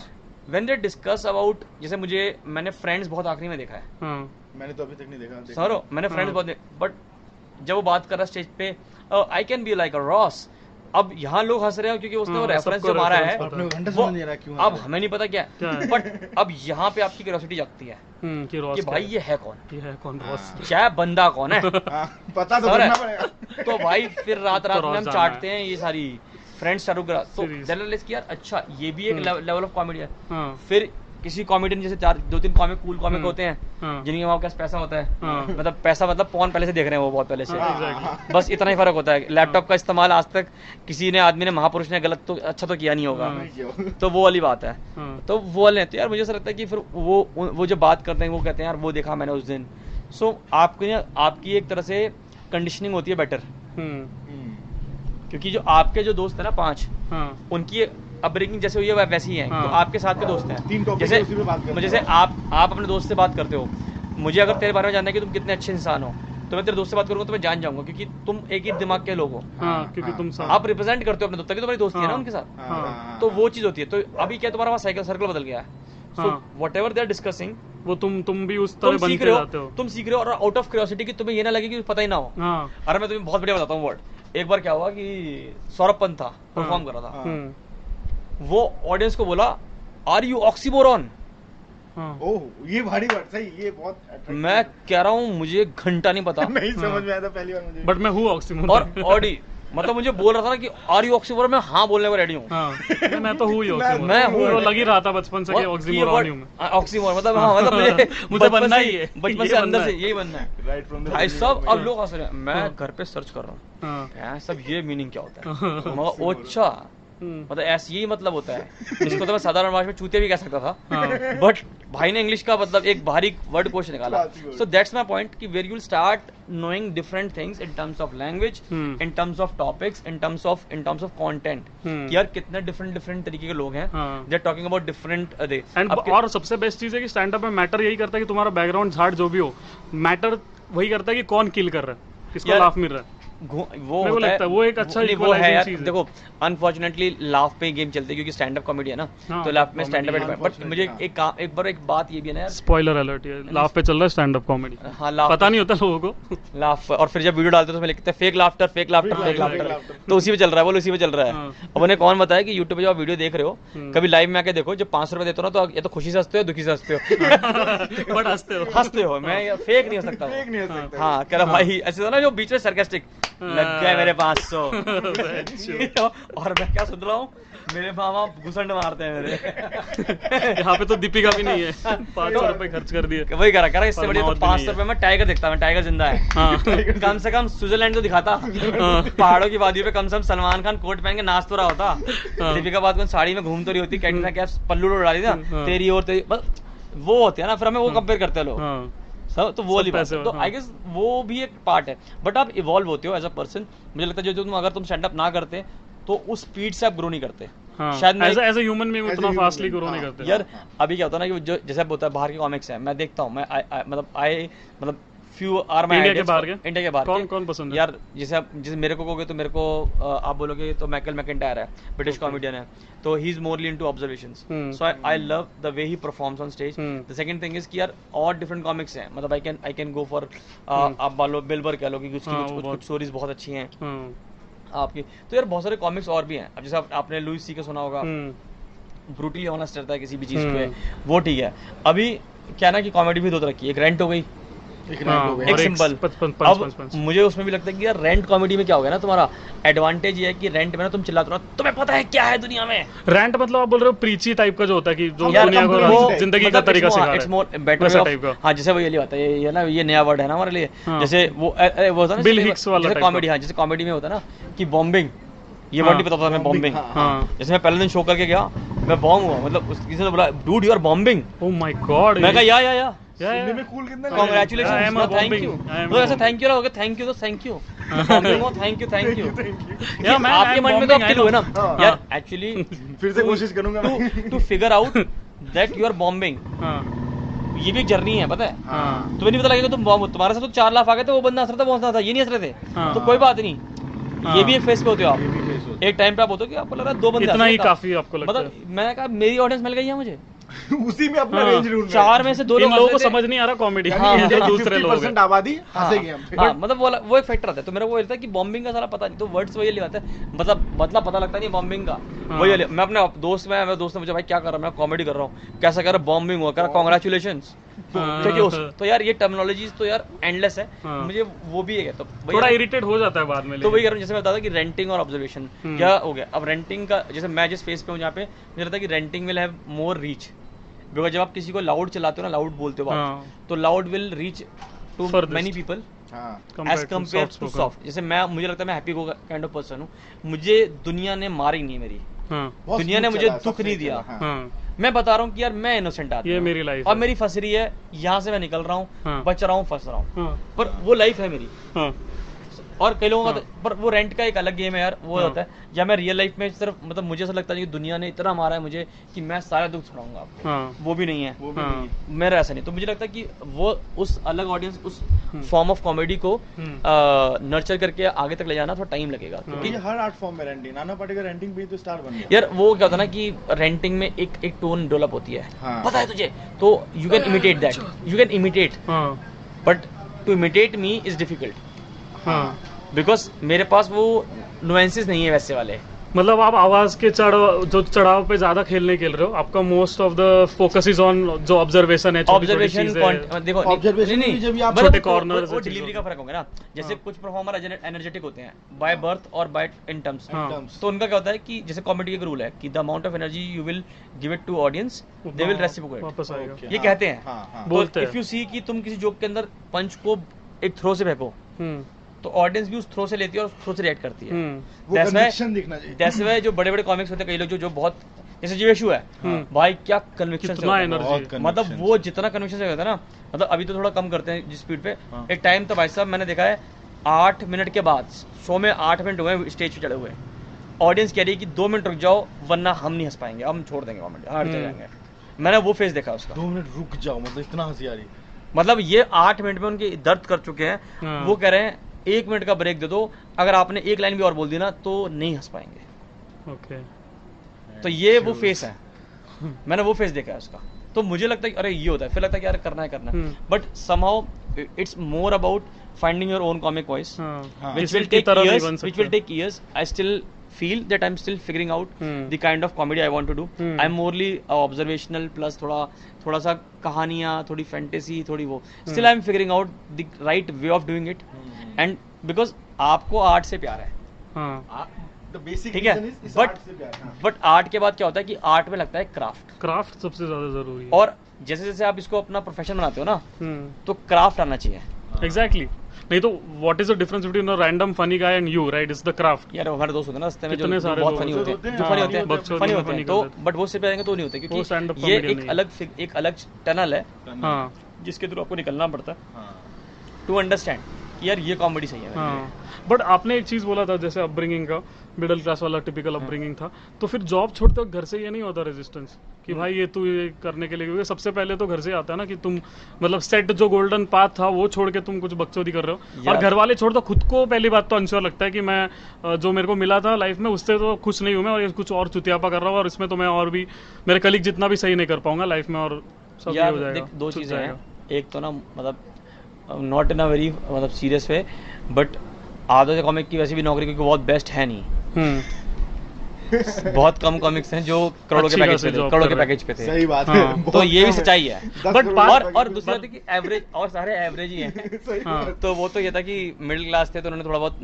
व्हेन दे डिस्कस अबाउट जैसे मुझे मैंने फ्रेंड्स बहुत आखिरी में देखा है। हाँ। मैंने तो अभी तक नहीं देखा देखा। सरो मैंने फ्रेंड्स हाँ। बहुत बट जब वो बात कर रहा स्टेज पे I can be like a Ross अब यहाँ लोग हंस रहे हैं क्योंकि उसने वो हाँ, रेफरेंस सबको जो मारा है वो- समझ नहीं आ रहा क्यों अब हमें नहीं पता क्या बट अब यहाँ पे आपकी क्यूरियोसिटी जागती है हम्म कि कि भाई ये है कौन? ये है कौन रॉस क्या बंदा कौन है? हाँ, पता तो है। पड़ेगा। तो भाई फिर रात रात तो में हम चाटते हैं। ये सारी फ्रेंड्स करा। तो Series। जनरल की यार अच्छा ये भी एक। लेवल ऑफ़ कॉमेडी है। हाँ। फिर किसी कॉमेडियन जैसे चार दो तीन कॉमिक कूल कॉमिक। होते हैं हाँ। जिनके वहाँ पास पैसा होता है। हाँ। मतलब पैसा मतलब पौन पहले से देख रहे हैं वो बहुत पहले से। हाँ, बस इतना ही फ़र्क होता है। लैपटॉप का इस्तेमाल आज तक किसी ने आदमी ने महापुरुष ने गलत तो अच्छा तो किया नहीं होगा। तो वो वाली बात है। तो वो वाले। तो यार मुझे ऐसा लगता है कि फिर वो वो जो बात करते हैं वो कहते हैं यार वो देखा मैंने उस दिन। सो आपकी आपकी एक तरह से कंडीशनिंग होती है बेटर हम्म। क्योंकि जो आपके जो दोस्त है ना पाँच उनकी अपब्रिंगिंग जैसे हुई है वैसी ही। है। हाँ। तो आपके साथ के दोस्त हैं। तीन टॉपिक जैसे जैसे आप आप अपने दोस्त से बात करते हो। मुझे अगर तेरे बारे में जानना है कि तुम कितने अच्छे इंसान हो तो मैं तेरे दोस्त से बात करूँगा तो मैं जान जाऊँगा क्योंकि तुम एक ही दिमाग के लोग हो। हाँ क्योंकि तुम सब आप रिप्रेजेंट करते हो अपने दोस्त तभी तुम्हारी दोस्ती है ना हाँ। उनके साथ। हाँ, तो। वो चीज़ होती है। तो अभी क्या तुम्हारा वहाँ साइकिल सर्कल बदल गया है? सो हाँ। Whatever they are discussing वो तुम तुम भी उस तरह सीख बनते रहे जाते हो। तुम सीख रहे हो और आउट ऑफ़ क्यूरियोसिटी कि तुम्हें ये ना लगे कि पता ही ना हो। हाँ। अरे मैं तुम्हें बहुत बढ़िया बताता हूँ वर्ड एक बार क्या हुआ कि सौरभ पंत था परफॉर्म कर रहा था। हम्म। वो ऑडियंस को बोला आर यू ऑक्सीबोरॉन हाँ। ओह ये भारी बात सही ये बहुत मैं कह रहा हूँ मुझे घंटा नहीं पता। नहीं हाँ। समझ में आया था पहली बार मुझे। बट मैं हूँ ऑक्सीमोरन और ऑडी मतलब मुझे बोल रहा था ना कि आर यू ऑक्सीबोरॉन मैं हाँ बोलने को रेडी हूँ। हाँ। मैं- मैं तो हूँ ही मैं- मैं हूँ। वो लग ही रहा था बचपन से कि ऑक्सीमोरन ही हूँ मैं। ऑक्सीमोरन मतलब हाँ मतलब मुझे मुझे बनना ही है। बचपन से अंदर से यही बनना है। राइट फ्रॉम भाई सब अब लोग हंस रहे हैं। मैं हाँ। घर पे सर्च कर रहा हूँ। हाँ। सब ये मीनिंग क्या होता है? हाँ। अच्छा मतलब ऐसे यही मतलब होता है इसको तो मैं साधारण भाषा में चूतिया भी कह सकता था हाँ बट भाई ने इंग्लिश का मतलब एक भारी वर्ड कोश निकाला ही। सो दैट्स माय पॉइंट कि where you'll start knowing different things in terms of language. In terms of topics in terms of in terms of content hmm. यार कितने डिफरेंट डिफरेंट तरीके के लोग हैं हाँ। They talking about different they और सबसे बेस्ट चीज़ है कि स्टैंड अप में मैटर यही करता है कि तुम्हारा बैकग्राउंड झाड़ जो भी हो मैटर वही करता है कि कौन किल कर रहा है किसको लाफ मिल रहा है वो मेरे को होता लगता है वो एक अच्छा नहीं, वो है यार। है। देखो अनफॉर्चुनेटली लाफ पे गेम चलती है क्योंकि स्टैंड अप कॉमेडी है ना। हाँ, तो लाफ में स्टैंड अप बट मुझे हाँ। एक काम एक बार एक बात ये भी है ना यार। स्पॉइलर अलर्ट ये लाफ पे चल रहा है स्टैंड अप कॉमेडी हाँ लाफ पता नहीं होता लोगों को। लाफ और फिर जब वीडियो डालते हो तो मैं लिखते हैं fake laughter fake laughter fake laughter तो उसी पे चल रहा है बोलो उसी पे चल रहा है। हाँ। अब उन्हें कौन बताया कि यूट्यूब पे जो आप वीडियो देख रहे हो हम्म। कभी लाइव में आके देखो जब पाँच सौ रुपए देते हो ना तो या तो खुशी से हँसते हो दुखी से हँसते हो। बट हँसते हो। हँसते हो। मैं फेक नहीं हो सकता। फेक नहीं हो सकता। हाँ कह रहा भाई ऐसे था ना जो बीच में सरकास्टिक लग गए मेरे पाँच सौ और मैं क्या सुन रहा हूँ? मेरे मामा घुसंड मारते हैं मेरे। यहाँ पे तो दीपिका भी नहीं है। पाँच सौ रुपए खर्च कर दिए। वही करा करा इससे बढ़िया तो पाँच सौ रुपए में टाइगर देखता मैं टाइगर ज़िंदा है। हाँ। कम से कम स्विट्जरलैंड तो दिखाता। हाँ। पहाड़ों की वादियों पे कम से कम सलमान खान कोट पहन के नाच तो रहा होता। हाँ। दीपिका पादुकोण साड़ी में घूम तो रही होती कैटरीना कैफ पल्लू उड़ा रही ना। तेरी और तेरी बस वो होते हैं ना फिर हमें वो। कंपेयर करते हैं लोग। सब तो वो वाली बात पैसे है। तो हाँ। आई गेस वो भी एक पार्ट है बट आप इवॉल्व होते हो एज अ पर्सन मुझे लगता है जो तुम अगर तुम स्टैंड अप ना करते तो उस स्पीड से आप ग्रो नहीं करते हाँ शायद मैं एज ह्यूमन में उतना फास्टली ग्रो नहीं हाँ। करते यार अभी क्या होता है ना कि जो जैसे बोलता होता है बाहर के कॉमिक्स हैं मैं देखता हूँ मैं मतलब आई मतलब फ्यू आर इंडिया के बाहर के? इंडिया के बाहर कौन- कौन पसंद है? यार जैसे आप जैसे मेरे को कहोगे तो मेरे को आप बोलोगे तो मैकल मैकेंटायर है ब्रिटिश कॉमेडियन है। तो he is merely into observations Hmm. So I love the way he performs on stage Hmm. The second thing is कि यार और डिफरेंट कॉमिक्स हैं। मतलब I can I can go for Hmm. आप Bill Burr कह लो कि उसकी हाँ, कुछ कुछ स्टोरीज बहुत अच्छी हैं। हाँ आपकी। तो यार बहुत सारे कॉमिक्स और भी हैं। अब जैसे आपने सी का सुना होगा। ब्रूटली ऑनेस्ट रहता है किसी भी चीज़। पे। वो ठीक है। अभी क्या ना कि कॉमेडी भी दो तरह की एक रेंट हो गई एक हाँ, हो सिंपल अब। मुझे उसमें भी लगता है कि यार रेंट कॉमेडी में क्या हो गया ना तुम्हारा एडवांटेज ये है कि रेंट में ना तुम चिल्लाते रहो। तुम्हें पता है क्या है दुनिया में? रेंट मतलब आप बोल रहे हो प्रीची टाइप का जो होता है कि जो दुनिया को ज़िंदगी का मतलब तरीका सिखा it's रहा more है way of- टाइप का। हाँ जैसे वो ये बात है ये ना ये नया वर्ड है ना हमारे लिए। हाँ। जैसे वो वो होता है ना Bill जैसे- Hicks वाला कॉमेडी। हाँ जैसे कॉमेडी में होता है ना कि बॉम्बिंग ये हाँ, वर्ड नहीं पता था मैं बॉम्बिंग हाँ, हाँ। जैसे मैं पहले दिन शो करके गया मैं बॉम्ब हुआ मतलब उस किसी ने बोला dude you are bombing oh my God मैं कहा या या या सुनने में कूल कितना थैंक यू तो ऐसा थैंक यू होगा थैंक यू तो thank you bombing thank you thank you Yeah, आपके मन में तो आप I ना। हाँ। यार एक्चुअली फिर से कोशिश करूँगा to figure out that you are bombing हाँ। ये भी एक जर्नी है पता है? हाँ। तुम्हें नहीं पता लगेगा तुम बॉम्ब तुम्हारे साथ तो चार लाख आ गए थे वो बंदा हंस रहा था वो था ये नहीं हंस रहे थे? हाँ। तो कोई बात नहीं। हाँ। ये भी एक फेस पे होते हो आप। एक टाइम पे आप होते हो कि आपको लग रहा है दो बंदे इतना ही काफ़ी आपको लगता है। मतलब मैंने कहा मेरी ऑडियंस मिल गई है मुझे। उसी में अपना हाँ, रेंज ढूंढ चार में से दो लोग लोगों को समझ नहीं आ रहा कॉमेडी हाँ, हाँ, दूसरे लोग आबादी हाँ, हंसेगी हम। हाँ, मतलब वो वो एक फैक्टर आता है। तो मेरे को लगता है कि बॉम्बिंग का सारा पता नहीं। तो वर्ड्स वही है। मतलब मतलब पता लगता नहीं बॉम्बिंग का। हाँ। वही मैं अपने दोस्त में मेरे दोस्त ने मुझे भाई क्या कर रहा हूँ? मैं कॉमेडी कर रहा हूँ। कैसा कर रहा बॉम्बिंग हुआ। कर कॉन्ग्रेचुलेशन हाँ। तो यार ये टर्मिनोलॉजीज तो यार एंडलेस है। हाँ। मुझे वो भी है। तो थोड़ा इरिटेट हो जाता है बाद में तो वही। रहा हूँ जैसे मैं बता था कि रेंटिंग और ऑब्जर्वेशन हम्म। क्या हो गया? अब रेंटिंग का जैसे मैं जिस फेस पे हूँ जहाँ पे मुझे लगता है कि ranting will have more reach because जब आप किसी को लाउड चलाते हो ना लाउड बोलते हो आप, हाँ। तो loud will reach to many people हाँ। एज कंपेयर टू सॉफ्ट जैसे मैं मुझे लगता है मैं हैप्पी को काइंड ऑफ़ पर्सन हूँ। मुझे दुनिया ने मारी नहीं मेरी। हाँ। दुनिया ने मुझे दुख नहीं दिया। हाँ। हाँ। मैं बता रहा हूँ कि यार मैं इनोसेंट आदमी ये मेरी लाइफ और है। मेरी फंस रही है यहाँ से मैं निकल रहा हूँ हाँ। बच रहा हूँ फंस रहा हूँ। हाँ। पर वो लाइफ है मेरी। हाँ। और कई लोगों का हाँ। तो- पर वो रेंट का एक अलग गेम है यार वो हाँ। होता है या मैं रियल लाइफ में सिर्फ़ मतलब मुझे ऐसा लगता है कि दुनिया ने इतना मारा है मुझे कि मैं सारा दुख सुनाऊँगा आपको हाँ वो भी नहीं है वो भी हाँ। नहीं है। मेरा ऐसा नहीं तो मुझे लगता है कि वो उस अलग ऑडियंस उस हम्म। फॉर्म ऑफ़ कॉमेडी को हम्म। नर्चर करके आगे तक ले जाना थोड़ा टाइम लगेगा हाँ। क्योंकि हर आर्ट फॉर्म में रेंटिंग नाना पाटेकर रेंटिंग ही तो स्टार बन गया यार वो क्या होता है ना कि रेंटिंग में एक एक टोन डेवलप होती है हाँ। पता है तुझे तो you can imitate that you can imitate हाँ but to imitate me is difficult हाँ। बिकॉज़ मेरे पास वो नुएंसेस नहीं है वैसे वाले। मतलब आप आवाज़ के चढ़ जो चढ़ाव पे ज़्यादा खेलने खेल रहे हो आपका most of the focus is on जो ऑब्जर्वेशन है ऑब्जर्वेशन चीज़ें। देखो Observation नहीं, जब आप मतलब छोटे वो और डिलीवरी का फ़र्क होगा ना। जैसे हाँ। कुछ परफॉर्मर एनर्जेटिक होते हैं बाय बर्थ और बाय इन टर्म्स हाँ। तो उनका क्या होता है कि जैसे कॉमेडी एक रूल है कि the amount of energy you will give it to audience they will reciprocate ये हाँ, कहते हैं। हाँ हाँ। बोलते तो हैं। इफ़ यू सी कि तुम किसी जोक के अंदर पंच को एक थ्रो से फेंको हम्म। तो ऑडियंस भी उस थ्रो से लेती है और थ्रो से रिएक्ट करती है। हम्म। वो That's why- कन्विक्शन दिखना चाहिए। जैसे वह जो बड़े बड़े कॉमिक्स होते हैं कई लोग जो जो बहुत जैसे जीवेशु है। हम्म। भाई क्या कन्विक्शन मतलब वो जितना कन्विक्शन से होता है ना मतलब अभी तो थोड़ा कम करते हैं जिस स्पीड पे। हाँ। एक टाइम था भाई साहब मैंने देखा है आठ मिनट के बाद शो में आठ मिनट हुए स्टेज पे चढ़े हुए। ऑडियंस कह रही है कि दो मिनट रुक जाओ वरना हम नहीं हंस पाएँगे हम छोड़ देंगे कॉमेडी हाँ हट हम्म। जाएँगे। मैंने वो फेस देखा उसका। दो मिनट रुक जाओ मतलब इतना हँसी आ रही मतलब ये आठ मिनट में उनके दर्द कर चुके हैं। हाँ। वो कह रहे हैं एक मिनट का ब्रेक दे दो। अगर आपने एक लाइन भी और बोल दी ना तो नहीं हंस पाएँगे। ओके तो ये वो फेस है। मैंने वो फेस देखा है उसका। तो मुझे लगता है अरे ये होता है। फिर लगता है कि यार करना है करना है। But somehow it's more about finding your own comic voice which will take years which will take years I years feel that I am still figuring out the kind of comedy I want to do I am morally observational plus थोड़ा थोड़ा सा कहानियाँ थोड़ी fantasy थोड़ी वो still I am figuring out the right way of doing it and because आपको art से प्यार है बट बट आर्ट के बाद क्या होता है कि आर्ट में लगता है क्राफ्ट क्राफ्ट सबसे ज़्यादा ज़रूरी है और जैसे जैसे आप इसको अपना प्रोफेशन बनाते हो ना तो क्राफ्ट आना चाहिए एग्जैक्टली. नहीं तो what is the difference between a random funny guy and you right is the craft यार हमारे दोस्त होते हैं ना रास्ते में जो सारे बहुत फनी होते हैं, हैं। जो हाँ, फनी होते हैं। फनी होते हैं। तो हैं। बट वो सिर्फ़ आएँगे तो नहीं होते क्योंकि ये एक अलग एक अलग टनल है हाँ। जिसके थ्रू आपको निकलना पड़ता है। हाँ। टू अंडरस्टैंड यार ये कॉमेडी सही है। हाँ। बट आपने एक चीज़ बोला था जैसे अपब्रिंगिंग का मिडिल क्लास वाला टिपिकल अपब्रिंगिंग था। तो फिर जॉब छोड़ते वक्त घर से ये नहीं होता रेजिस्टेंस कि भाई ये तू ये करने के लिए क्योंकि सबसे पहले तो घर से आता है ना कि तुम मतलब सेट जो गोल्डन पाथ था वो छोड़ के तुम कुछ बकचोदी कर रहे हो। और घर वाले छोड़ दो खुद को पहली बात तो अनश्योर लगता है कि मैं जो मेरे को मिला था लाइफ में उससे तो खुश नहीं हूँ मैं और ये कुछ और चुतियापा कर रहा हूँ और इसमें तो मैं और भी मेरे कलीग जितना भी सही नहीं कर पाऊँगा लाइफ में और सब ये हो जाएगा दो चीज़ें हैं। एक तो ना मतलब नॉट इन अ वेरी मतलब सीरियस वे बट आधे कॉमिक की वैसे भी नौकरी क्योंकि बहुत बेस्ट है नहीं। हम्म। बहुत कम कॉमिक्स हैं जो करोड़ों के पैकेज पे थे करोड़ों के पैकेज पे थे। सही बात हाँ, है। तो ये भी सच्चाई है। बात- और और दूसरी है कि एवरेज और सारे एवरेज ही हैं। हाँ। तो वो तो ये था कि मिडिल क्लास थे तो उन्होंने थोड़ा बहुत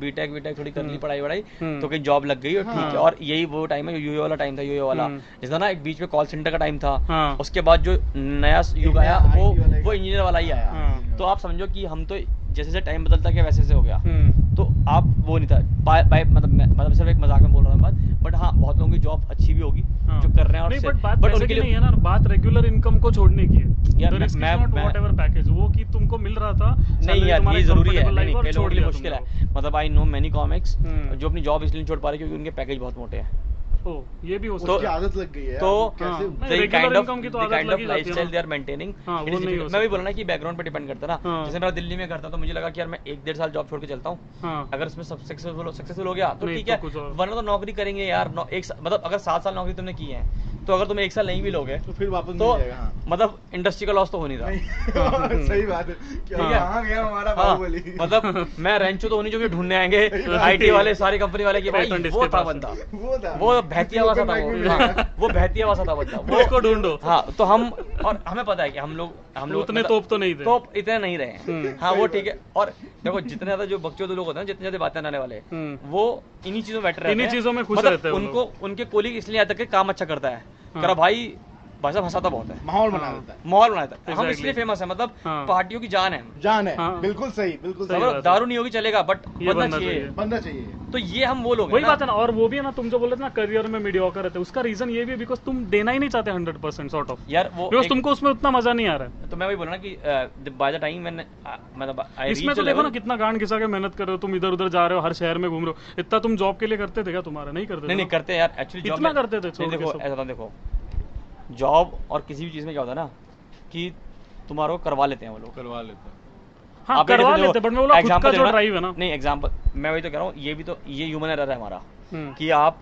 बीटेक वीटेक थोड़ी कर ली हम्म। पढ़ाई वढ़ाई हम्म। तो कहीं जॉब लग गई और ठीक है। हाँ। और यही वो टाइम है यूए वाला टाइम था यूए वाला। जिसका ना एक बीच में कॉल सेंटर का टाइम था। हाँ। उसके बाद जो नया युग आया वो वो इंजीनियर वाला ही आया। तो आप समझो कि हम तो जैसे जैसे टाइम बदलता गया वैसे वैसे हो गया। हम्म। तो आप वो नहीं था। बाय बाय मतलब मैं मतलब सिर्फ़ एक मज़ाक में बोल रहा हूँ बात बट हाँ बहुत लोगों की जॉब अच्छी भी होगी हाँ। जो कर रहे हैं और बट बात but उनके लिए नहीं है ना बात रेगुलर इनकम को छोड़ने की है। यार, मैं- whatever package, वो कि तुमको मिल रहा था नहीं यार ये ज़रूरी है। नहीं नहीं मुश्किल है। मतलब आई नो मैनी कॉमिक्स। जो अपनी जॉब इसलिए छोड़ पा रहे क्योंकि उनके पैकेज बहुत मोटे हैं। ओ ये भी हो तो- सकता उसकी है। आदत लग गई है तो अब कैसे हाँ, तो the आदत kind लग of ही जाती lifestyle ना। they are maintaining it वो is नहीं difficult। मैं भी सकता। बोला ना कि बैकग्राउंड पे डिपेंड करता है ना। हाँ। जैसे मेरा दिल्ली में करता तो मुझे लगा कि यार मैं एक डेढ़ साल जॉब छोड़ के चलता हूँ। हाँ। अगर उसमें सब सक्सेसफुल सक्सेसफुल हो गया तो ठीक तो है। वरना तो नौकरी करेंगे यार एक मतलब अगर सात साल नौकरी तुमने की है तो अगर तुम एक साल नहीं भी लोगे तो फिर वापस तो हाँ। मतलब इंडस्ट्री का लॉस तो हो नहीं रहा। सही बात है। क्या? हाँ। गया हमारा हाँ, मतलब मैं रेंचो तो उन्हीं जो भी ढूँढने आएँगे। आईटी वाले सारी कंपनी वाले कि भाई वो था बंदा। वो था। वो भैतिया वासा था वो। हाँ, वो भैतिया वासा था बच्चा वो। उसको ढूंढो। हाँ तो हम और हमें पता है कि हम लोग हम लोग उतने मतलब- तोप तो नहीं थे। तोप इतने नहीं रहे हैं। हम्म। हाँ वो ठीक है। और देखो जितने ज़्यादा जो बच्चों लोग होते हैं जितने ज़्यादा बातें आने वाले हम्म। वो इन्हीं चीज़ों में बेटर रहते इन्हीं चीज़ों में खुश मतलब रहते हैं उनको उनके कोलिग इसलिए आता है कि काम अच्छा करता है। हाँ। करा भाई भाई साहब हंसाता बहुत है। माहौल बना हाँ। देता है। माहौल बनाता है। हम इसलिए फ़ेमस है मतलब हाँ। पार्टियों की जान है। जान है। हाँ। बिल्कुल सही बिल्कुल सही। दारू नहीं होगी चलेगा बट बनना चाहिए। बंदा चाहिए। तो ये हम वो लोग वही बात है ना और वो भी है ना तुम जो बोले थे ना करियर में मीडियोकर रहते उसका रीजन ये भी बिकॉज़ तुम देना ही नहीं चाहते हंड्रेड परसेंट सॉर्ट ऑफ़ यार वो बिकॉज़ तुमको उसमें उतना मज़ा नहीं आ रहा है। तो मैं वही बोल रहा ना कि बाय द टाइम मैंने मतलब इसमें तो देखो ना कितना गांड घिसा के मेहनत कर रहे हो तुम इधर उधर जा रहे हो हर शहर में घूम रहे हो। इतना तुम जॉब के लिए करते थे क्या तुम्हारा? नहीं करते नहीं नहीं करते यार एक्चुअली इतना करते थे देखो ऐसा देखो। जॉब और किसी भी चीज़ में क्या होता है ना कि तुम्हारा करवा लेते हैं वो लोग। करवा लेते हैं। हाँ करवा लेते बट मैं बोला खुद का जो ड्राइव है ना। नहीं एग्जांपल मैं वही तो कह रहा हूँ ये भी तो ये ह्यूमन एरर है हमारा हम्म, कि आप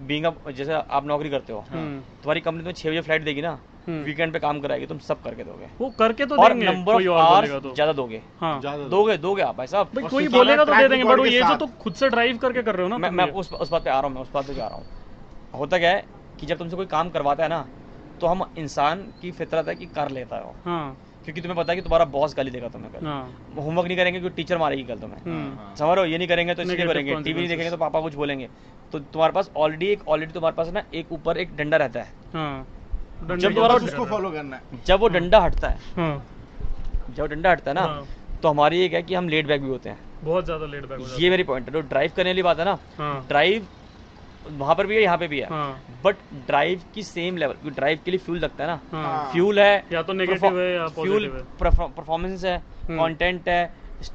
बीइंग अप जैसे आप नौकरी करते हो हम्म, तुम्हारी कंपनी तुम्हें छह बजे फ़्लाइट देगी ना हम्म। वीकेंड पे काम कराएगी तुम सब करके दोगे। वो करके तो और नंबर ऑफ़ और आवर्स तो। ज़्यादा दोगे। हाँ। दोगे दोगे। आप भाई साहब। कोई बोलेगा तो दे देंगे बट ये जो तो खुद से ड्राइव करके कर रहे हो ना मैं। उस उस बात पे आ रहा हूँ मैं उस बात पे जा रहा हूँ। होता क्या है कि जब तुमसे कोई काम करवाता है ना तो हम इंसान की फितरत है कि कर लेता है। हाँ। क्योंकि तुम्हें पता है कि तुम्हारा बॉस गाली देगा तुम्हें कल। हाँ। होमवर्क नहीं करेंगे क्योंकि टीचर मारेगी कल तुम्हें। हम्म, हाँ। समझ रहे हो? ये नहीं करेंगे तो इसलिए करेंगे। टीवी नहीं देखेंगे तो पापा कुछ बोलेंगे। तो तुम्हारे पास ऑलरेडी एक ऑलरेडी तुम्हारे पास ना एक ऊपर एक डंडा रहता है। हाँ। जब तुम्हारा उसको फॉलो करना है। जब वो डंडा हटता है। जब डंडा हटता है ना तो हमारी एक है कि हम लेट बैक भी होते हैं। बहुत ज़्यादा लेट बैक ये मेरी पॉइंट है। जो ड्राइव करने वाली बात है ना। हाँ। ड्राइव वहाँ पर भी है यहाँ पे भी है। हाँ। बट ड्राइव की सेम लेवल ड्राइव के लिए फ्यूल लगता है ना। हाँ। फ्यूल है या तो नेगेटिव है या फ्यूल परफॉर्मेंस है। कंटेंट है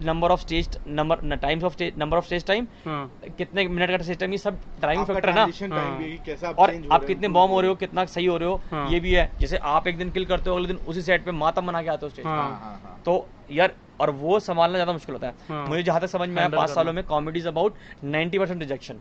number of stage number times of stage number of stage time कितने मिनट का स्टेज टाइम ये सब ड्राइविंग फैक्टर है ना। और आप कितने बॉम्ब हो रहे हो कितना सही हो रहे हो हाँ। ये भी है। जैसे आप एक दिन किल करते हो अगले दिन उसी सेट पे मातम बना के आते हो स्टेज हाँ। हाँ हाँ हाँ। तो यार और वो संभालना ज़्यादा मुश्किल होता है। मुझे जहाँ तक समझ में आया पाँच सालों में comedy is about 90% percent rejection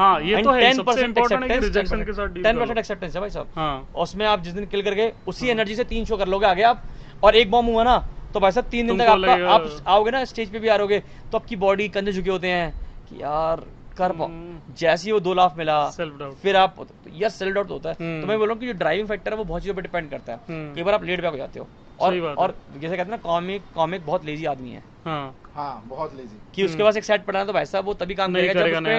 हाँ ये तो है सबसे इम्पोर्टेंट है रिजेक्शन के साथ टेन परसेंट एक्सेप्टेंस है भाई साहब। हाँ। उसमें आप जिस दिन किल करके उसी एनर्जी से तीन शो कर लोगे आगे आप। और एक बॉम्ब हुआ ना तो भाई साहब तीन दिन तक आपका आप आओगे ना स्टेज पे भी आ रहोगे तो आपकी बॉडी कंधे झुके होते हैं कि यार कर पाओ हम्म। जैसे ही वो दो लाफ मिला फिर आप यस सेल्फ डाउट होता है हम्म। तो मैं बोल रहा हूँ कि जो ड्राइविंग फैक्टर है वो बहुत चीज़ों पर डिपेंड करता है हम्म। कई बार आप लेट बैक हो जाते हो और है। और जैसे कहते हैं ना कॉमिक कॉमिक बहुत लेजी आदमी है हाँ हाँ बहुत लेजी कि उसके पास एक सेट पड़ा है तो भाई साहब वो तभी काम हम्म। करेगा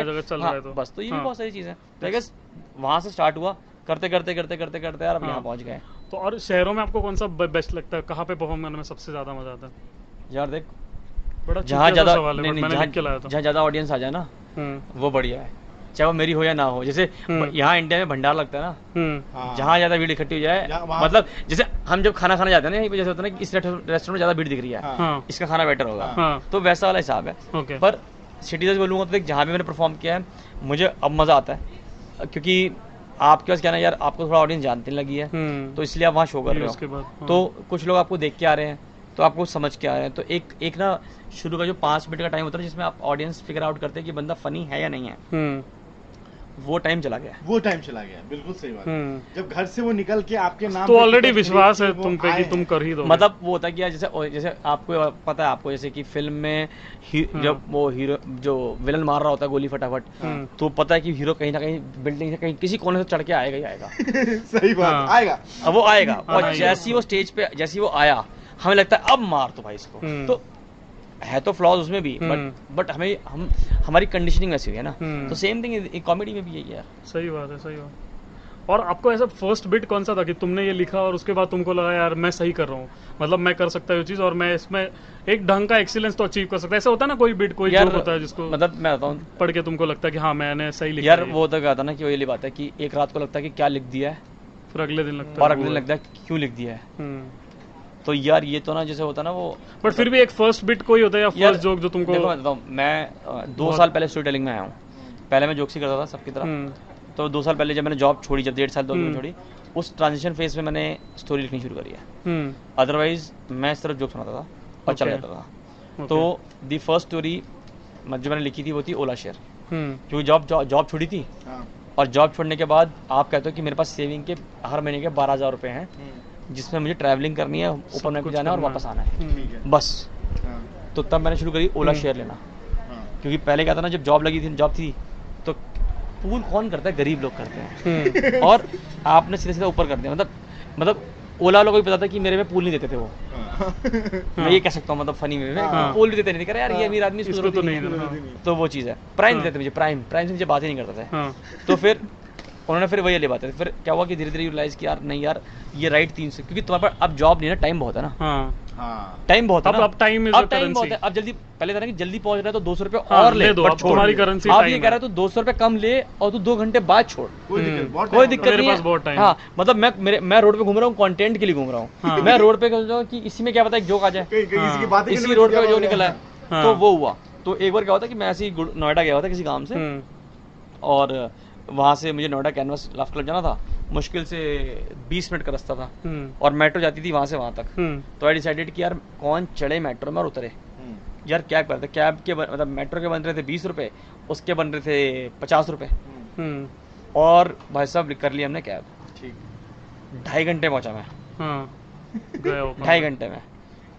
जब चल हाँ, रहा है तो। बस तो ये भी हाँ। बहुत सारी चीज़ें हैं तो आई गेस वहाँ से स्टार्ट हुआ करते करते करते करते करते यार अब हाँ। यहाँ पहुँच गए तो और शहरों में आपको कौन सा बेस्ट लगता है कहाँ पे परफॉर्म करने में सबसे ज़्यादा मज़ा आता है यार देख बड़ा जहाँ ज़्यादा सवाल है नहीं but नहीं मैंने लिख के लाया जहाँ ज़्यादा ऑडियंस आ जाए ना हम्म वो बढ़िया है। चाहे वो मेरी हो या ना हो जैसे हम्म। यहाँ इंडिया में भंडार लगता है ना हम्म। हाँ। जहाँ ज़्यादा भीड़ इकट्ठी हो जाए मतलब जैसे हम जब खाना खाने जाते हैं ना जैसे होता है ना इस रेस्टोरेंट में ज़्यादा भीड़ दिख रही है हाँ। हाँ। इसका खाना बेटर होगा। तो वैसा वाला हिसाब है। पर सिटीजन बोलूँगा तो जहाँ भी मैंने परफॉर्म किया है मुझे अब मज़ा आता है। क्योंकि आपके पास क्या ना यार आपको थोड़ा ऑडियंस जानने लगी है हम्म। तो इसलिए आप वहाँ शो कर रहे बाद हाँ। तो कुछ लोग आपको देख के आ रहे हैं तो आपको समझ के आ रहे हैं तो एक एक ना शुरू का जो पाँच मिनट का टाइम होता है जिसमें आप ऑडियंस फिगर आउट करते हैं कि बंदा फनी है या नहीं है हम्म वो टाइम चला गया वो टाइम चला गया बिल्कुल सही बात है। हम्म जब घर से वो निकल के आपके नाम तो ऑलरेडी विश्वास है तुम पे कि तुम कर ही दो मतलब वो होता है कि जैसे जैसे आपको पता है आपको जैसे कि फ़िल्म में ही, हाँ। जब वो हीरो जो विलन मार रहा होता है गोली फटाफट हम्म। तो पता है कि हीरो कहीं ना कहीं बिल्डिंग से कहीं किसी कोने से चढ़ के आएगा ही आएगा सही बात हाँ। आएगा अब वो आएगा हाँ, और। जैसे वो स्टेज पे जैसे ही वो आया हमें लगता है अब मार तो भाई इसको। हम्म। तो है तो फ्लॉज उसमें भी हम्म। बट बट हमें हम हमारी कंडीशनिंग वैसी हुई है ना। हम्म। तो सेम थिंग कॉमेडी में भी यही है। सही बात है सही बात। और आपको ऐसा फ़र्स्ट बिट कौन सा था कि तुमने ये लिखा और उसके बाद तुमको लगा यार मैं सही कर रहा हूँ। मतलब मैं कर सकता हूँ चीज़ और मैं इसमें एक ढंग का एक्सीलेंस तो अचीव कर सकता है। ऐसा होता है ना कोई बिट कोई यार जोक होता है जिसको मतलब मैं बताऊँ। पढ़ के तुमको लगता है कि हाँ मैंने सही लिखा यार वो तो कहता ना कि वो ये बात है कि एक रात को लगता है कि क्या लिख दिया है। फिर अगले दिन लगता है और अगले दिन लगता है क्यों लिख दिया है। हम्म। तो यार ये तो ना जैसे होता है ना वो बट फिर भी एक फ़र्स्ट बिट कोई होता है या फ़र्स्ट जोक जो तुमको देखो मैं हूँ मैं दो साल पहले स्टोरी टेलिंग में आया हूँ। पहले मैं जोक्स ही करता था सबकी तरह। हम्म, तो दो साल पहले जब मैंने जॉब छोड़ी जब डेढ़ साल दो साल हम्म। छोड़ी उस ट्रांजिशन फ़ेज़ में मैंने स्टोरी लिखनी शुरू करी है। हम्म, अदरवाइज़ मैं सिर्फ़ जोक सुनाता था और चला जाता था। तो दी फ़र्स्ट स्टोरी जो मैंने लिखी थी वो थी ओला शेयर हम्म, क्योंकि जॉब जॉब छोड़ी थी। हाँ। और जॉब छोड़ने के बाद आप कहते हो कि मेरे पास सेविंग के हर महीने के बारह हज़ार रुपए हैं। हम्म, जिसमें मुझे ट्रैवलिंग करनी है ऊपर में जाना है और वापस आना है। हम्म, बस। हाँ, तो तब मैंने शुरू करी ओला हम्म। शेयर लेना। हाँ। क्योंकि पहले क्या था ना जब जॉब लगी थी जॉब थी तो पूल कौन करता है? गरीब लोग करते हैं। हम्म, और आपने सीधे सीधे ऊपर कर दिया। मतलब मतलब ओला वालों को पता था कि मेरे में पूल नहीं देते थे वो। हाँ। मैं ये कह सकता हूँ मतलब फनी में। हाँ। पूल भी देते नहीं थे। यार ये अमीर आदमी तो नहीं। तो वो चीज़ है। प्राइम। देते मुझे प्राइम प्राइम से मुझे बात ही नहीं करता थे। तो फिर उन्होंने फिर वही वाली बात है फिर क्या हुआ कि धीरे धीरे रियलाइज़ कि यार नहीं यार ये राइट तीन से क्योंकि तुम्हारे पास अब जॉब नहीं है ना टाइम बहुत है ना। हाँ। हाँ। टाइम बहुत है अब- ना। अब टाइम बहुत है। अब जल्दी पहले था ना कि जल्दी पहुँच रहा है तो दो सौ रुपये हाँ, और ले ले दो, अब तुम्हारी currency आप ये कह रहा है तो दो सौ रुपये कम ले और तू दो घंटे बाद छोड़। कोई हम्म। दिक्कत मेरे नहीं पास है। हाँ मतलब मैं मेरे मैं रोड पे घूम रहा हूँ कंटेंट के लिए घूम रहा हाँ। हूँ। मैं रोड पे घूम रहा हूँ कि इसी में क्या पता है जोक आ जाए। हाँ, इसी रोड पे जो निकला है। हाँ। तो वो हुआ। तो एक बार क्या होता कि मैं ऐसे ही नोएडा गया हुआ था किसी काम से। हम्म, और वहाँ से मुझे नोएडा कैनवस लाफ क्लब जाना था। मुश्किल से 20 मिनट का रास्ता था। हम्म, और मेट्रो जाती थी वहाँ से वहाँ तक। हम्म, तो आई डिसाइडेड कि यार कौन चढ़े मेट्रो में और उतरे? हम्म, यार कैब करते? कैब के बन- मतलब मेट्रो के बन रहे थे बीस रुपये उसके बन रहे थे पचास रुपये और भाई साहब कर लिया हमने कैब। ठीक। ढाई घंटे पहुँचा मैं। हाँ। गए हो ढाई घंटे में।